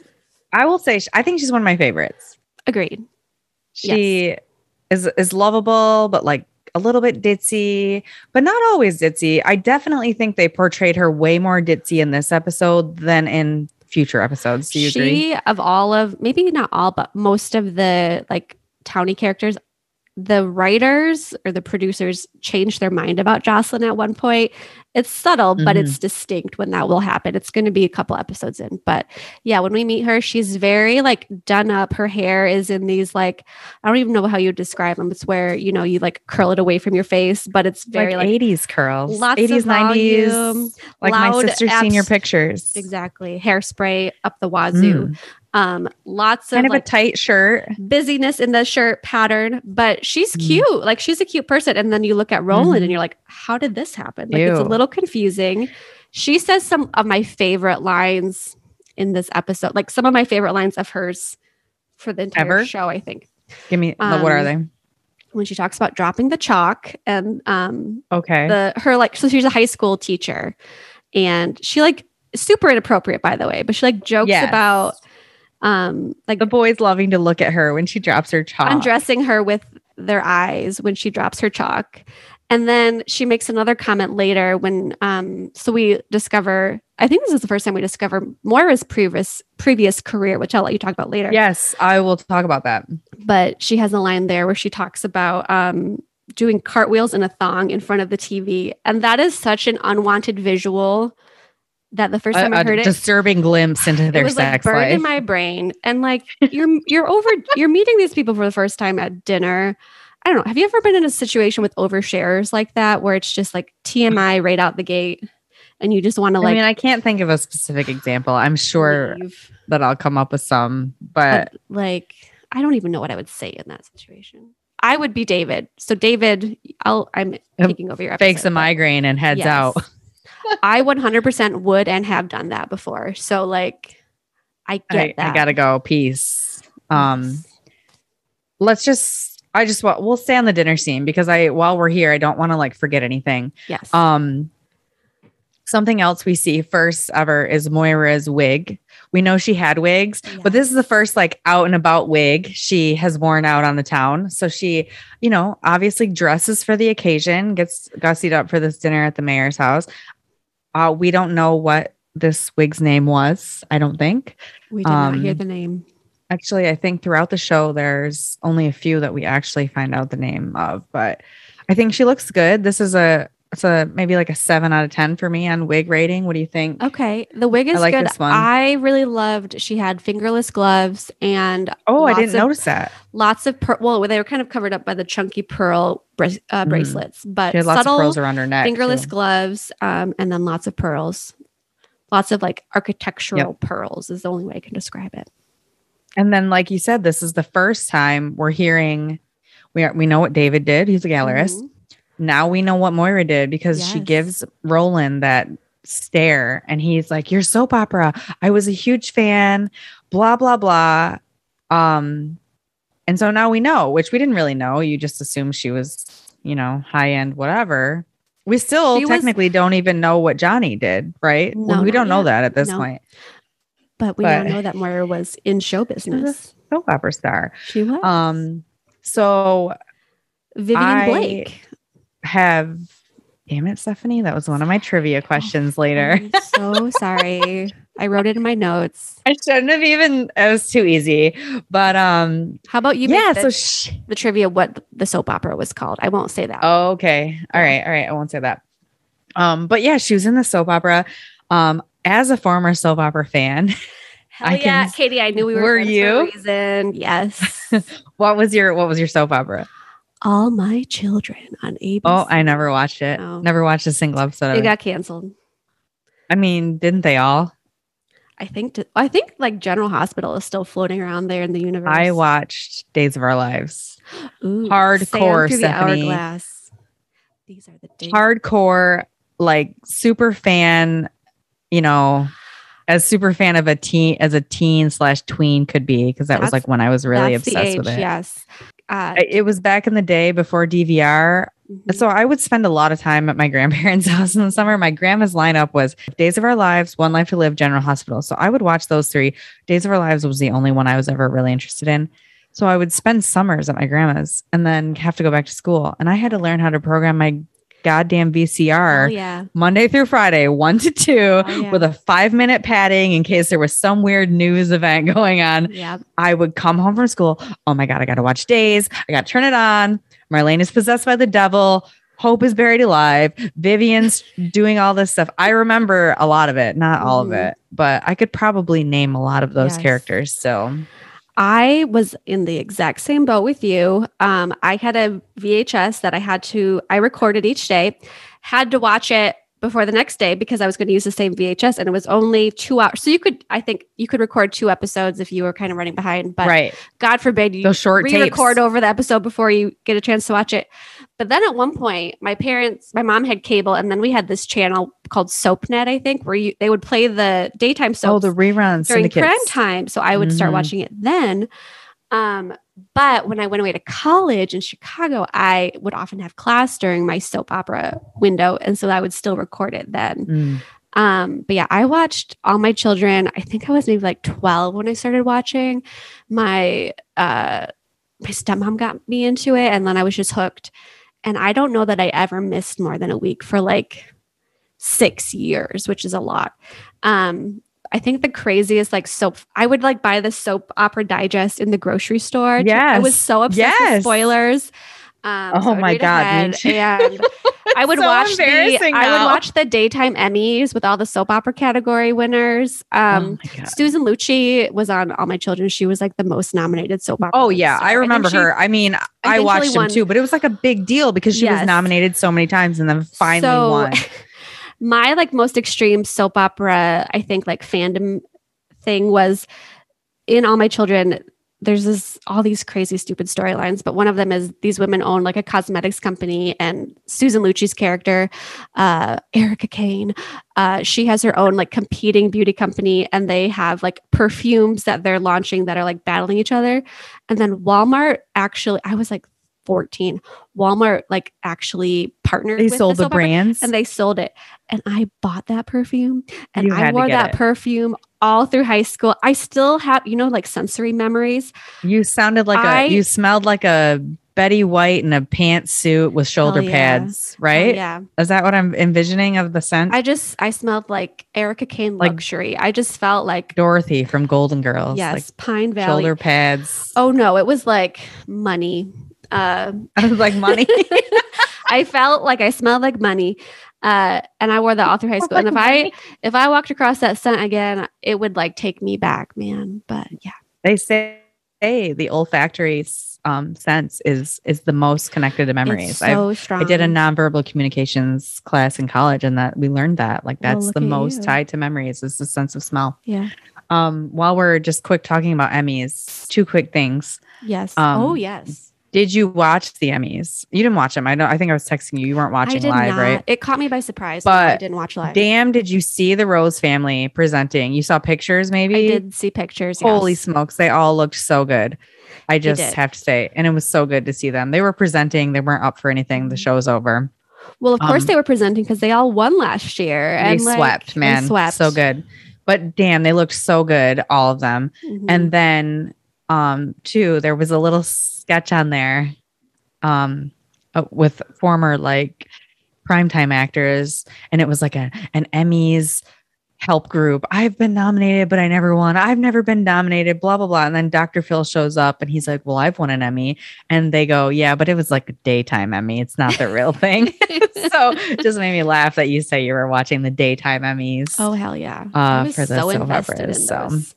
I will say, I think she's one of my favorites. Agreed. She is is lovable, but like a little bit ditzy, but not always ditzy. I definitely think they portrayed her way more ditzy in this episode than in future episodes. Do you she agree? of all of maybe not all, but most of the like townie characters, the writers or the producers changed their mind about Jocelyn at one point. It's subtle, but Mhm. it's distinct when that will happen. It's going to be a couple episodes in. But yeah, when we meet her, she's very like done up. Her hair is in these like, I don't even know how you describe them. It's where, you know, you like curl it away from your face, but it's very like, like, 80s curls, lots 80s, of volume, like my sister's senior pictures. exactly hairspray up the wazoo. Mm. Um, lots of Kind of like a tight shirt. busyness in the shirt pattern, but she's Mm. cute. Like she's a cute person. And then you look at Roland Mhm. and you're like, how did this happen? Like it's a little confusing. She says some of my favorite lines in this episode, like some of my favorite lines of hers for the entire Ever? show, I think. Give me what are Um, they? When she talks about dropping the chalk and um Okay. the her like so she's a high school teacher and she like super inappropriate by the way, but she like jokes Yes. about um like the boys loving to look at her when she drops her chalk. undressing her with their eyes when she drops her chalk. And then she makes another comment later when um so we discover I think this is the first time we discover Moira's previous previous career, which I'll let you talk about later. Yes, I will talk about that. But she has a line there where she talks about um doing cartwheels in a thong in front of the TV. And that is such an unwanted visual that the first time I a heard it a disturbing glimpse into their it was like sex burned life. in my brain and like you're you're over you're meeting these people for the first time at dinner i don't know have you ever been in a situation with overshares like that where it's just like tmi right out the gate and you just want to like I mean, I can't think of a specific example. I'm sure leave? that I'll come up with some, but like i don't even know what i would say in that situation i would be david so david i'll i'm taking over your fakes episode, a migraine and heads Yes. out. i 100% would and have done that before so like i get I, that I gotta go. Peace. Um, let's just. I just want. We'll stay on the dinner scene because I, while we're here, I don't want to like forget anything. yes Um, something else we see first ever is Moira's wig, we know she had wigs, but this is the first like out and about wig she has worn out on the town. So she, you know, obviously dresses for the occasion, gets gussied up for this dinner at the mayor's house. Uh, we don't know what this wig's name was, I don't think. We did not hear Um, the name. Actually, I think throughout the show, there's only a few that we actually find out the name of, but I think she looks good. This is a it's a maybe like a seven out of ten for me on wig rating. What do you think? Okay, the wig is like good. this one. I really loved. She had fingerless gloves and Oh, I didn't of- notice that. lots of pearl. Well, they were kind of covered up by the chunky pearl uh, Mhm. bracelets, but She had lots of subtle pearls around her neck. fingerless too. gloves, um, and then lots of pearls. Lots of like architectural pearls is the only way I can describe it. And then, like you said, this is the first time we're hearing. We are, we know what David did. He's a gallerist. Mhm. Now we know what Moira did because she gives Roland that stare, and he's like, "Your soap opera. I was a huge fan." Blah blah blah. Um, and so now we know, which we didn't really know. You just assume she was, you know, high end, whatever. We still She was- technically don't even know what Johnny did, right? No, Well, we don't know that at this No. point. But we But- now know that Moira was in show business. Soap opera star. She was. Um, so Vivian I- Blake. Have damn it stephanie that was one of my trivia questions later I'm so sorry. I wrote it in my notes. i shouldn't have even it was too easy but um How about you? yeah the, so sh- the trivia what the soap opera was called. I won't say that. oh, okay all right all right i won't say that um but yeah she was in the soap opera um as a former soap opera fan Hell I yeah, can- Katie! I knew we were, Were you? reason. Yes. what was your what was your soap opera All my children on ABC. oh i never watched it Oh. never watched a single episode of It it got canceled. i mean didn't they all I think. I think like General Hospital is still floating around there in the universe. i watched days of our lives Ooh, hardcore, through the hourglass. These are the days. hardcore like super fan you know as super fan of a teen as a teen slash tween could be because that was like when i was really obsessed age, with it Yes. Uh, it was back in the day before dvr mhm. so i would spend a lot of time at my grandparents house in the summer. My grandma's lineup was days of our lives one life to live general hospital. So i would watch those three. Days of our lives was the only one i was ever really interested in. So i would spend summers at my grandma's and then have to go back to school. And i had to learn how to program my goddamn vcr Oh, yeah. Monday through Friday, one to two, Oh, yeah. with a five minute padding in case there was some weird news event going on. Yeah. I would come home from school. Oh my God, I got to watch Days. I got to turn it on. Marlene is possessed by the devil. Hope is buried alive. Vivian's doing all this stuff. I remember a lot of it, not all of Mhm. it, but I could probably name a lot of those Yes. characters. So, I was in the exact same boat with you. Um, I had a VHS that I had to, I recorded each day, had to watch it before the next day because I was going to use the same VHS and it was only two hours. So you could, I think you could record two episodes if you were kind of running behind, but right. God forbid you Those short re-record over the episode before you get a chance to watch it. But then at one point, my parents, my mom had cable, and then we had this channel called SoapNet, I think, where you they would play the daytime soaps oh, the reruns. during syndicates. prime time. So I would start Mhm. watching it then. Um, but when I went away to college in Chicago, I would often have class during my soap opera window, and so I would still record it then. Mm. Um, but yeah, I watched all my children. I think I was maybe like 12 when I started watching. My uh my stepmom got me into it and then I was just hooked. And I don't know that I ever missed more than a week for like six years, which is a lot. Um I think the craziest like soap I would like buy the soap opera digest in the grocery store. Yeah. I was so obsessed Yes. with spoilers. Um, Oh so my God. And I would So watch the embarrassing I would watch the daytime Emmys with all the soap opera category winners. oh Um, God. Susan Lucci was on All My Children. She was like the most nominated soap opera. Oh yeah. I remember she- her. I mean, I eventually watched him won- too, but it was like a big deal because she was nominated so many times and then finally So, won. My like most extreme soap opera, I think like fandom thing was in All My Children. There's this all these crazy stupid storylines, but one of them is these women own like a cosmetics company, and Susan Lucci's character, uh, Erica Kane, uh, she has her own like competing beauty company, and they have like perfumes that they're launching that are like battling each other. And then Walmart actually, I was like 14. Walmart like actually partnered. They with sold the brands. and they sold it. And I bought that perfume and You I wore that it. perfume all through high school. I still have, you know, like sensory memories. You sounded like I- a you smelled like a Betty White in a pantsuit with shoulder yeah. pads, right? Oh, yeah. Is that what I'm envisioning of the scent? I just, I smelled like Erica Kane Like- luxury. I just felt like, Dorothy from Golden Girls. yes, Like Pine Valley. shoulder pads. Oh no, it was like money. Uh, I was like money. I felt like I smelled like money. Uh, and I wore that all through high school. And if I if I walked across that scent again, it would like take me back, man. But yeah. they say hey, the olfactory um, sense is is the most connected to memories. It's I've- so strong. I did a nonverbal communications class in college, and that we learned that like that's look the most you. tied to memories is the sense of smell. Yeah. Um, while we're just quick talking about Emmys, two quick things. Yes. Um, oh yes. Did you watch the Emmys? You didn't watch them. I know. I think I was texting you. You weren't watching live, not. right? It caught me by surprise. no, I didn't watch live. Damn! Did you see the Rose family presenting? You saw pictures, maybe. I did see pictures. Holy yes. smokes, they all looked so good. I just have to say, and it was so good to see them. They were presenting, they weren't up for anything. Mm-hmm. The show's over. Well, of course Um, they were presenting because they all won last year. They and like, swept, they man. swept. So good. But damn, they looked so good, all of them. Mhm. And then um two, there was a little sketch on there um uh, with former like primetime actors, and it was like a an Emmys help group. I've been nominated, but I never won. I've never been nominated, blah, blah, blah. And then Dr. Phil shows up and he's like, Well, I've won an Emmy. And they go, Yeah, but it was like a daytime Emmy. It's not the real thing. so just made me laugh that you say you were watching the daytime Emmys. oh hell yeah! Uh, for the so invested in operas, so. those.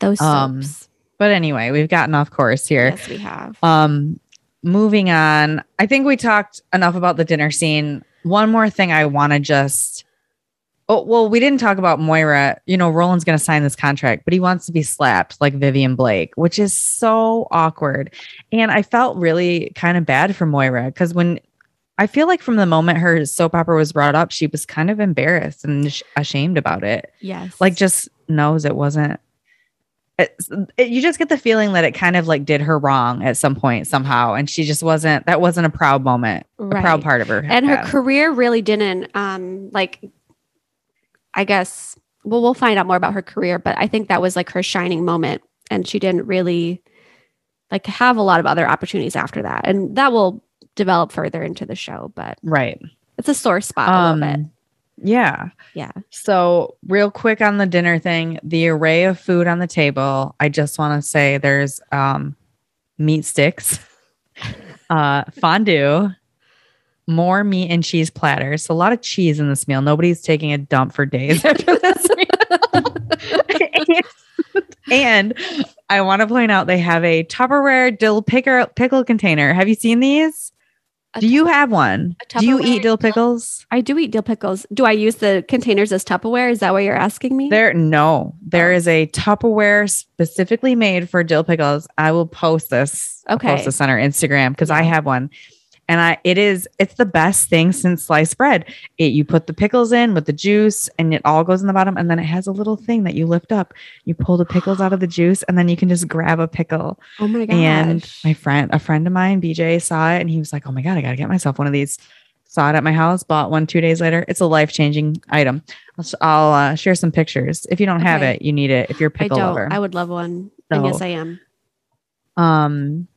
Those Um, soaps. But anyway, we've gotten off course here. yes, we have. Um, moving on. I think we talked enough about the dinner scene. One more thing I want to just. Oh, well, we didn't talk about Moira. You know, Roland's going to sign this contract, but he wants to be slapped like Vivian Blake, which is so awkward. And I felt really kind of bad for Moira because when I feel like from the moment her soap opera was brought up, she was kind of embarrassed and sh- ashamed about it Yes. like just knows it wasn't it, you just get the feeling that it kind of like did her wrong at some point somehow and she just wasn't that wasn't a proud moment a proud part of her. And her career really didn't um like i guess well we'll find out more about her career but i think that was like her shining moment and she didn't really like have a lot of other opportunities after that and that will develop further into the show but right. it's a sore spot a little bit. um yeah. Yeah. So real quick on the dinner thing the array of food on the table i just want to say there's um meat sticks uh fondue more meat and cheese platters so a lot of cheese in this meal. Nobody's taking a dump for days after this meal. And i want to point out they have a tupperware dill pickle pickle container. Have you seen these do you have one? Do you eat dill dill- pickles? I do eat dill pickles. Do i use the containers as tupperware? Is that what you're asking me? There, no, there Oh. is a Tupperware specifically made for dill pickles. I will post this. I'll Okay. post this on our Instagram because I have one, and I it is it's the best thing since sliced bread. It you put the pickles in with the juice, and it all goes in the bottom, and then it has a little thing that you lift up. You pull the pickles out of the juice, and then you can just grab a pickle. oh my gosh And my friend, a friend of mine, BJ, saw it, and he was like, "Oh my god, I gotta get myself one of these." Saw it at my house, bought one two days later. It's a life changing item. I'll, sh- I'll uh, share some pictures. If you don't have it, you need it. If you're i pickle don't lover, i would love one and yes i am um,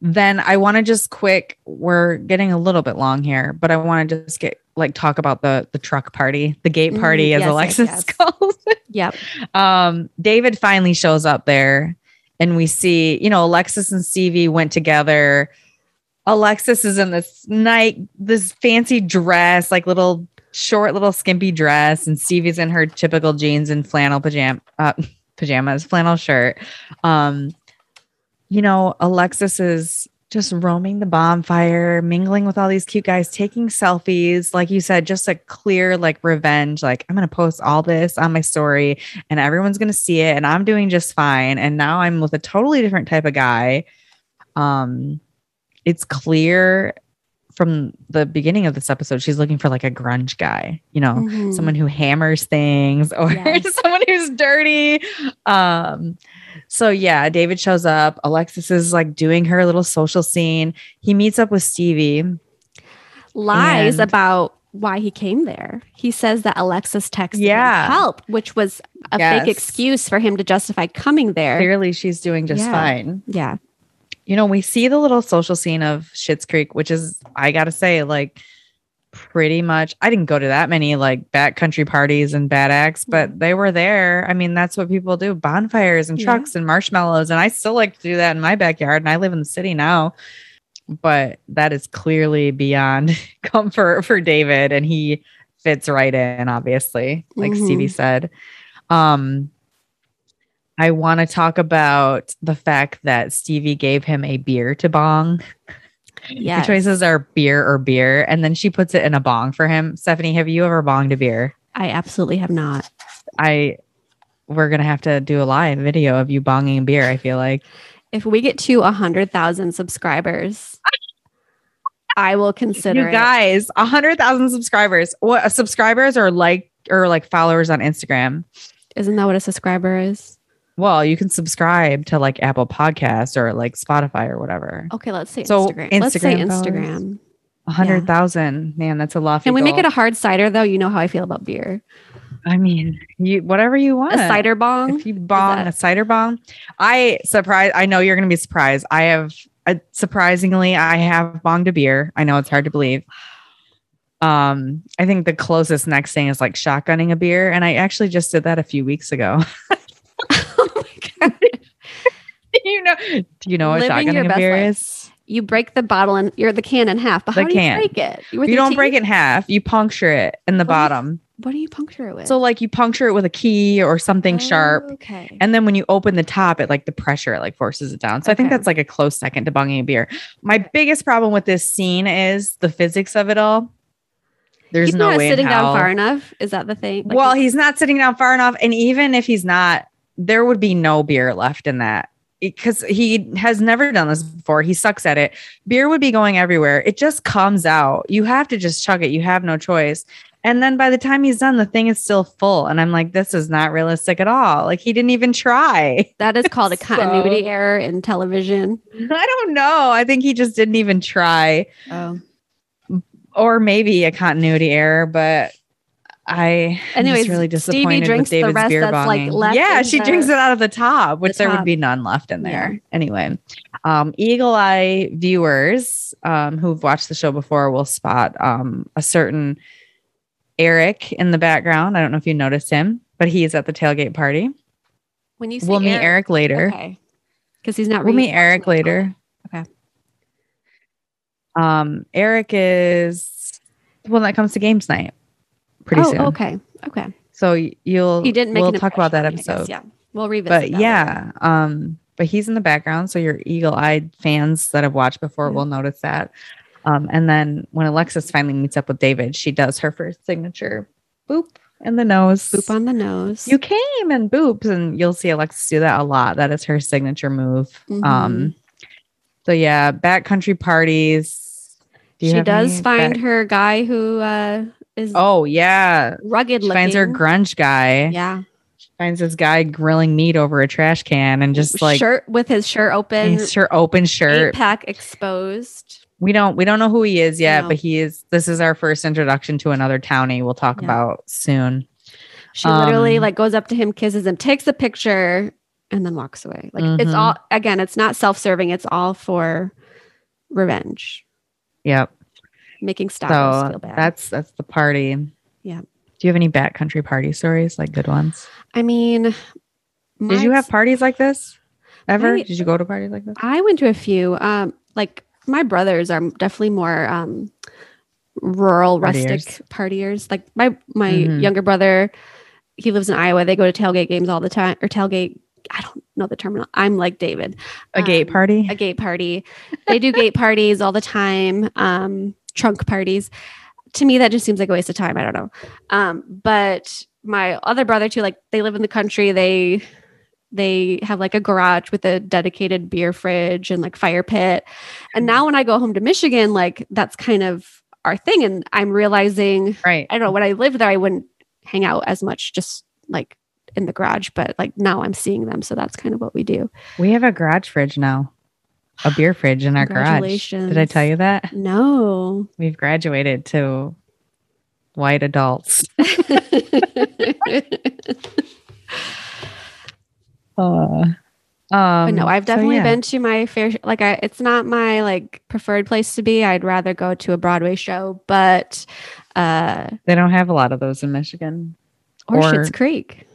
then I want to just quick. We're getting a little bit long here, but I want to just get like talk about the the truck party, the gate Mm, party, as yes, yes, Alexis yes. calls it. yep Um, David finally shows up there, and we see, you know, Alexis and Stevie went together. Alexis is in this night, this fancy dress, like little short, little skimpy dress, and Stevie's in her typical jeans and flannel pajama, uh, pajamas, flannel shirt. Um, you know, Alexis is just roaming the bonfire, mingling with all these cute guys, taking selfies. Like you said, just a clear like revenge. Like, I'm going to post all this on my story and everyone's going to see it and I'm doing just fine. And now I'm with a totally different type of guy. Um, it's clear from the beginning of this episode, she's looking for like a grunge guy, you know, Mhm. someone who hammers things or Yes. someone who's dirty. Um, so yeah, David shows up. Alexis is like doing her little social scene. He meets up with Stevie. lies And- about why he came there. He says that Alexis texted Yeah. him help, which was a Yes. fake excuse for him to justify coming there. Clearly, she's doing just Yeah. fine. Yeah. You know, we see the little social scene of Schitt's Creek, which is, I gotta say, like pretty much. I didn't go to that many like backcountry parties and bad acts, but they were there. I mean, that's what people do: bonfires and Yeah. trucks and marshmallows. And I still like to do that in my backyard. And I live in the city now, but that is clearly beyond comfort for David, and he fits right in. Obviously, like Mhm. Stevie said. Um, I want to talk about the fact that Stevie gave him a beer to bong. Yeah. The choices are beer or beer, and then she puts it in a bong for him. Stephanie, have you ever bonged a beer? I absolutely have not. I we're gonna have to do a live video of you bonging beer. I feel like If we get to a hundred thousand subscribers, I will consider you guys, a hundred thousand subscribers. What subscribers or like or like followers on Instagram? Isn't that what a subscriber is? Well, you can subscribe to like Apple Podcasts or like Spotify or whatever. Okay, let's say So, Instagram. Let's say Instagram? Instagram. Hundred thousand, man, that's a lofty. Can we make it a hard cider though? You know how I feel about beer. I mean, you whatever you want. A cider bong. If you bong that- a cider bong, I surprise. I know you're going to be surprised. I have uh, surprisingly, I have bonged a beer. I know it's hard to believe. Um, I think the closest next thing is like shotgunning a beer, and I actually just did that a few weeks ago. you know, do you know what Living your shotgunning a best beer life. is? You break the bottle and you're the can in half, but The how do can. you break it? With You don't break it in half. You puncture it in the What do you- bottom. What do you puncture it with? So like you puncture it with a key or something sharp. Oh, Okay. And then when you open the top, it like the pressure it like forces it down. So I think that's like a close second to bunging a beer. My biggest problem with this scene is the physics of it all. There's he's no not way sitting down far enough. Is that the thing? Like, well, he's not sitting down far enough, and even if he's not, there would be no beer left in that because he has never done this before. He sucks at it. Beer would be going everywhere. It just comes out. You have to just chug it. You have no choice. And then by the time he's done, the thing is still full. And I'm like, this is not realistic at all. Like he didn't even try. that is called a So- continuity error in television. I don't know. I think he just didn't even try, Oh. or maybe a continuity error. But I, Anyways, really Stevie disappointed drinks with the David's rest beer that's, like, left yeah, she the- drinks it out of the top, which there top. would be none left in there. Yeah. Anyway, um, Eagle Eye viewers um, who've watched the show before will spot um, a certain Eric in the background. I don't know if you noticed him, but he's at the tailgate party. When you We'll meet Eric later. okay, because he's not. We'll meet Eric later. Okay. Um, Eric is the one that comes to games night pretty oh, soon. okay, okay. So you'll He didn't make. we'll talk about that impression on me, I episode. guess, Yeah, we'll revisit. but that later. yeah, um, but he's in the background, so your eagle-eyed fans that have watched before Yeah. will notice that. Um, and then when Alexis finally meets up with David, she does her first signature boop in the nose. boop on the nose. You came and boops, and you'll see Alexis do that a lot. That is her signature move. Mhm. Um, so yeah, backcountry parties. Do she does find back- her guy who uh, is Oh yeah, rugged she looking. finds her grunge guy. yeah, She finds this guy grilling meat over a trash can, and just like shirt with his shirt open, his shirt open shirt. pack exposed. We don't we don't know who he is yet, No. but he is. This is our first introduction to another townie. We'll talk Yeah. about soon. She literally Um, like goes up to him, kisses him, takes a picture, and then walks away. Like it's Mhm. all again, it's not self-serving. It's all for revenge, Yep. Making Stavros So feel bad. that's that's the party. Yeah. Do you have any backcountry party stories like good ones? I mean, Did you have parties like this ever? I- Did you go to parties like this? I went to a few. Um, like my brothers are definitely more um rural, rustic partiers. Like my my Mhm. younger brother, he lives in Iowa. They go to tailgate games all the time, or tailgate. I don't know the terminal. I'm like David. A gate Um, party? A gate party. They do gate parties all the time. Um, trunk parties. To me, that just seems like a waste of time. I don't know. Um, but my other brother too, like they live in the country. They they have like a garage with a dedicated beer fridge and like fire pit. And now when I go home to Michigan, like that's kind of our thing. And I'm realizing right. I don't know when I lived there, I wouldn't hang out as much, just like in the garage. But like now I'm seeing them, so that's kind of what we do. We have a garage fridge now. A beer fridge in our garage. Did I tell you that? No, We've graduated to white adults. Uh, but um, no, I've so definitely yeah. been to my fair. Like, I, it's not my like preferred place to be. I'd rather go to a Broadway show, but uh, They don't have a lot of those in Michigan or, Or- Schitt's Creek.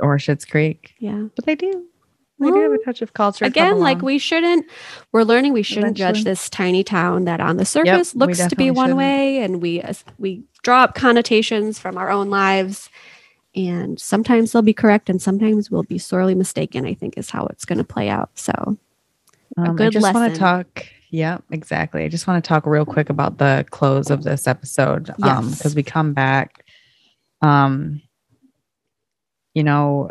or Schitt's Creek, Yeah. but they do. They do have a touch of culture. Again, like we shouldn't. We're learning we shouldn't judge this tiny town that on the surface we looks to be one shouldn't. way, and we as- we draw up connotations from our own lives. And sometimes they'll be correct, and sometimes we'll be sorely mistaken. I think is how it's going to play out. So Um, I just want to talk. Yeah, exactly. I just want to talk real quick about the close of this episode. Um, Yes. because we come back. Um, you know,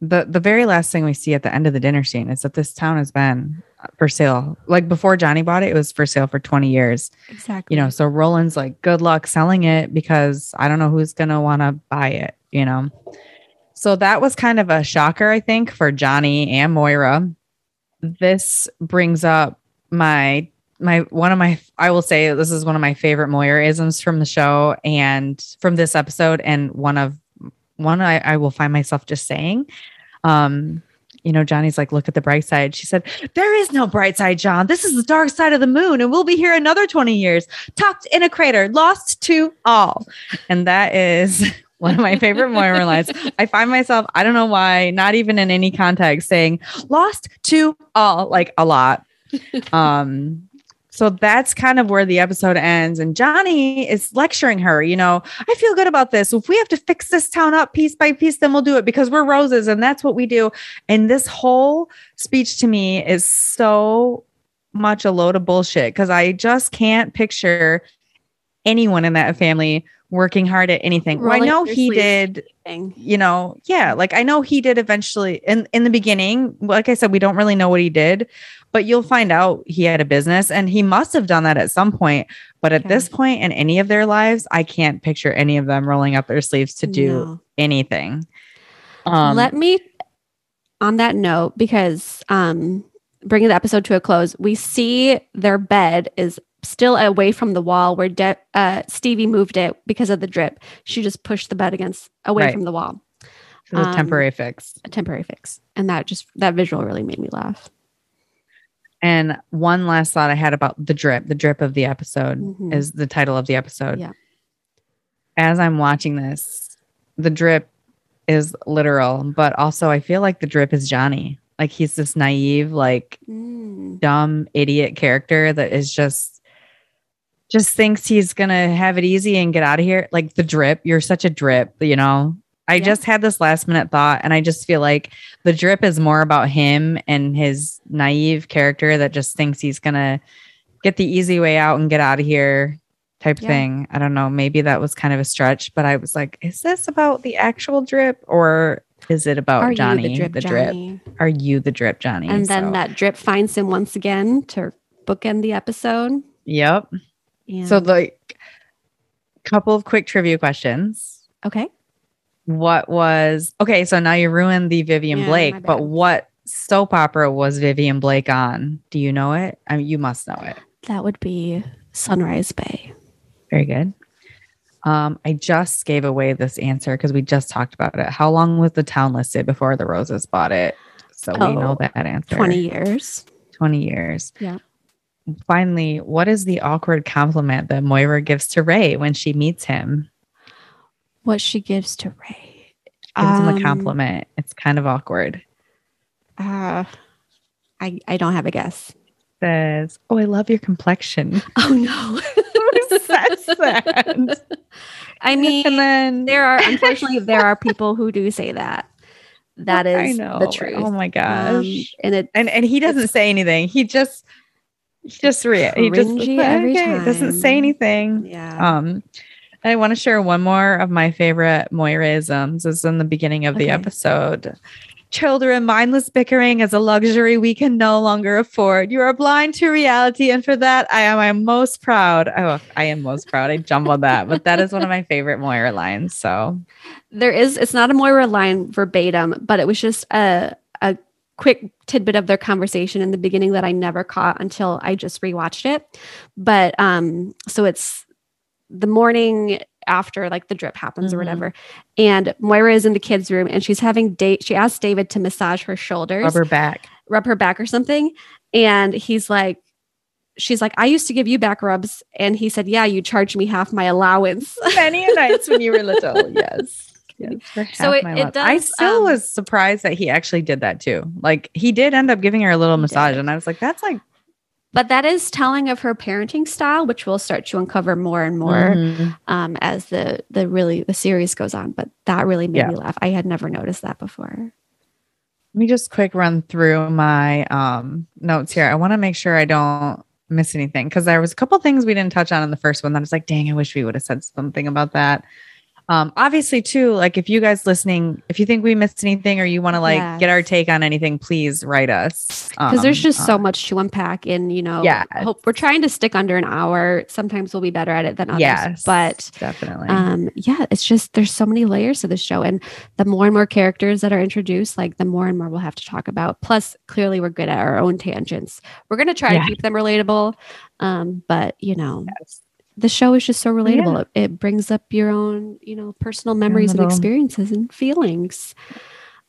the the very last thing we see at the end of the dinner scene is that this town has been for sale. Like before Johnny bought it, it was for sale for 20 years. exactly, You know, so Roland's like, good luck selling it because I don't know who's gonna want to buy it, you know. So that was kind of a shocker, I think, for Johnny and Moira. This brings up my my one of my I will say this is one of my favorite Moira isms from the show and from this episode, and one of one I, I will find myself just saying. Um, you know, Johnny's like, look at the bright side. She said, There is no bright side, John. This is the dark side of the moon, and we'll be here another 20 years, tucked in a crater, lost to all. And that is one of my favorite Moira lines. I find myself, I don't know why, not even in any context, saying lost to all, like a lot. Um, so that's kind of where the episode ends. And Johnny is lecturing her, you know, I feel good about this. If we have to fix this town up piece by piece, then we'll do it because we're roses and that's what we do. And this whole speech to me is so much a load of bullshit because I just can't picture anyone in that family working hard at anything. Well, I know he did you know yeah like i know he did eventually in in the beginning like i said we don't really know what he did but you'll find out he had a business and he must have done that at some point but at Okay. this point in any of their lives i can't picture any of them rolling up their sleeves to do No. anything um Let me, on that note, because um, bringing the episode to a close, we see their bed is still away from the wall where De- uh, Stevie moved it because of the drip. She just pushed the bed against away Right. from the wall. it was a um, temporary fix A temporary fix, and that just that visual really made me laugh. and one last thought i had about the drip the drip of the episode Mhm. is the title of the episode Yeah. as i'm watching this the drip is literal but also i feel like the drip is johnny like he's this naive like Mm. dumb idiot character that is just just thinks he's gonna have it easy and get out of here like the drip you're such a drip you know i Yeah. just had this last minute thought and i just feel like the drip is more about him and his naive character that just thinks he's gonna get the easy way out and get out of here type Yeah. thing i don't know maybe that was kind of a stretch but i was like is this about the actual drip or is it about Are johnny you the drip, Johnny? are you the drip johnny And then So- that drip finds him once again to bookend the episode. yep And, So like couple of quick trivia questions. okay, What was okay, so now you ruined the Vivian Yeah, Blake, but what soap opera was Vivian Blake on? Do you know it? I mean you must know it. that would be Sunrise Bay. Very good. Um, I just gave away this answer because we just talked about it. How long was the town listed before the Roses bought it? So we know Oh, that answer. 20 years. 20 years. Yeah. Finally, what is the awkward compliment that Moira gives to Ray when she meets him? What she gives to Ray. Gives him a Um, compliment. It's kind of awkward. Uh, I, I don't have a guess. says, "Oh, I love your complexion." Oh, no. Says that? I mean, and then there are, unfortunately, there are people who do say that. That is I know. the truth. Oh my gosh! Um, and it, and and he doesn't say anything. He just just rea- he just cringy every okay, doesn't say anything. yeah. Um, I want to share one more of my favorite Moiraisms. Is in the beginning of the episode. Children, mindless bickering is a luxury we can no longer afford. You are blind to reality, and for that, I am I'm most proud. Oh, I am most proud. I jumbled that, but that is one of my favorite Moira lines. So there is it's not a Moira line verbatim, but it was just a quick tidbit of their conversation in the beginning that I never caught until I just rewatched it. But um, so it's the morning after like the drip happens or Mhm. whatever. And Moira is in the kids' room and she's having date. She asks David to massage her shoulders, rub her back. rub her back or something. And he's like, she's like, I used to give you back rubs. And he said, Yeah, you charged me half my allowance. Many nights when you were little. Yes. Yes, So it- it life. I still um, was surprised that he actually did that too. Like he did end up giving her a little massage, did. and I was like, "That's like but that is telling of her parenting style, which we'll start to uncover more and more Mhm. um, as the the really the series goes on. But that really made Yeah. me laugh. I had never noticed that before. Let me just quick run through my um, notes here. I want to make sure I don't miss anything because there was a couple things we didn't touch on in the first one that I was like, dang, I wish we would have said something about that. Um, obviously, too, like if you guys listening, if you think we missed anything or you want to like get our take on anything, please write us because there's Um, just so uh, much to unpack and you know Yeah. hope we're trying to stick under an hour sometimes we'll be better at it than others yes, but definitely. um yeah it's just there's so many layers to the show and the more and more characters that are introduced like the more and more we'll have to talk about plus clearly we're good at our own tangents we're going to try Yeah. to keep them relatable um but you know Yes. The show is just so relatable Yeah. it, it brings up your own you know personal memories and experiences and feelings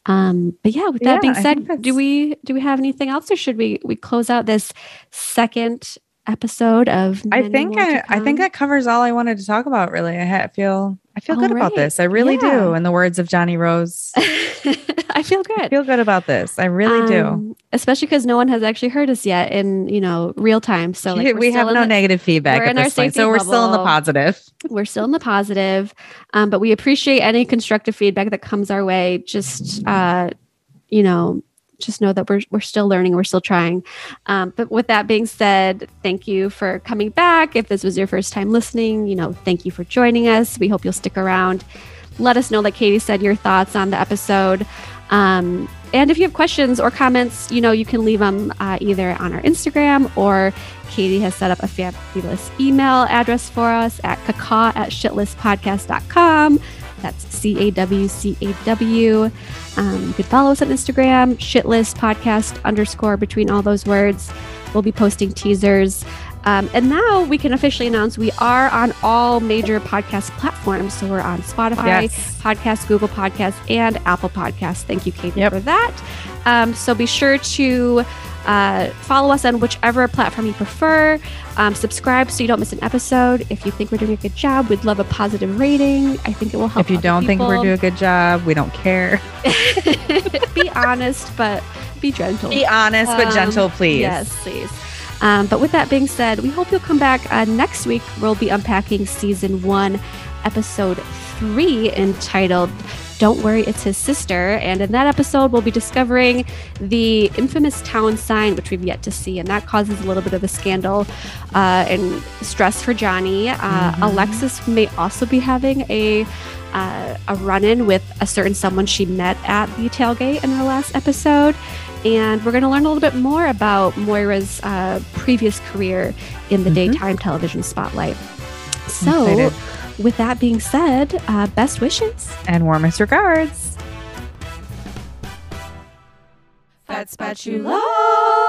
um but yeah with that Yeah, being said do we do we have anything else or should we we close out this second episode of I think I, I think that covers all I wanted to talk about. Really, I ha- feel I feel All good about this. I really do. In the words of Johnny Rose, I feel I good feel good about this. I really do. Um, especially because no one has actually heard us yet in you know real time so like, we have no the- negative feedback at this point, so we're still in the positive. we're still in the positive um, but we appreciate any constructive feedback that comes our way just uh, you know just know that we're, we're still learning we're still trying. Um, but with that being said thank you for coming back. If this was your first time listening you know thank you for joining us. We hope you'll stick around. Let us know like katie said your thoughts on the episode. Um, and if you have questions or comments you know you can leave them uh, either on our instagram or katie has set up a fabulous email address for us at cawcaw at shitlistpodcast.com that's c-a-w-c-a-w um, you can follow us on instagram shitlist podcast underscore between all those words we'll be posting teasers um, and now we can officially announce we are on all major podcast platforms. So we're on Spotify, Yes. Podcast, Google Podcasts, and Apple Podcasts. Thank you, Katie, Yep. for that. Um, so be sure to uh, follow us on whichever platform you prefer. Um, subscribe so you don't miss an episode. If you think we're doing a good job, we'd love a positive rating. I think it will help. If you don't think we're doing a good job, we don't care. be honest, but be gentle. Be honest but Um, gentle, please. Yes, please. Um, but with that being said, we hope you'll come back uh, next week. We'll be unpacking season one, episode three, entitled Don't Worry, It's His Sister. And in that episode, we'll be discovering the infamous town sign, which we've yet to see. And that causes a little bit of a scandal uh, and stress for Johnny. Uh, Mhm. Alexis may also be having a uh, a run-in with a certain someone she met at the tailgate in her last episode and we're going to learn a little bit more about Moira's uh, previous career in the Mhm. daytime television spotlight. So. With that being said, uh, best wishes. And warmest regards. Fat spatula.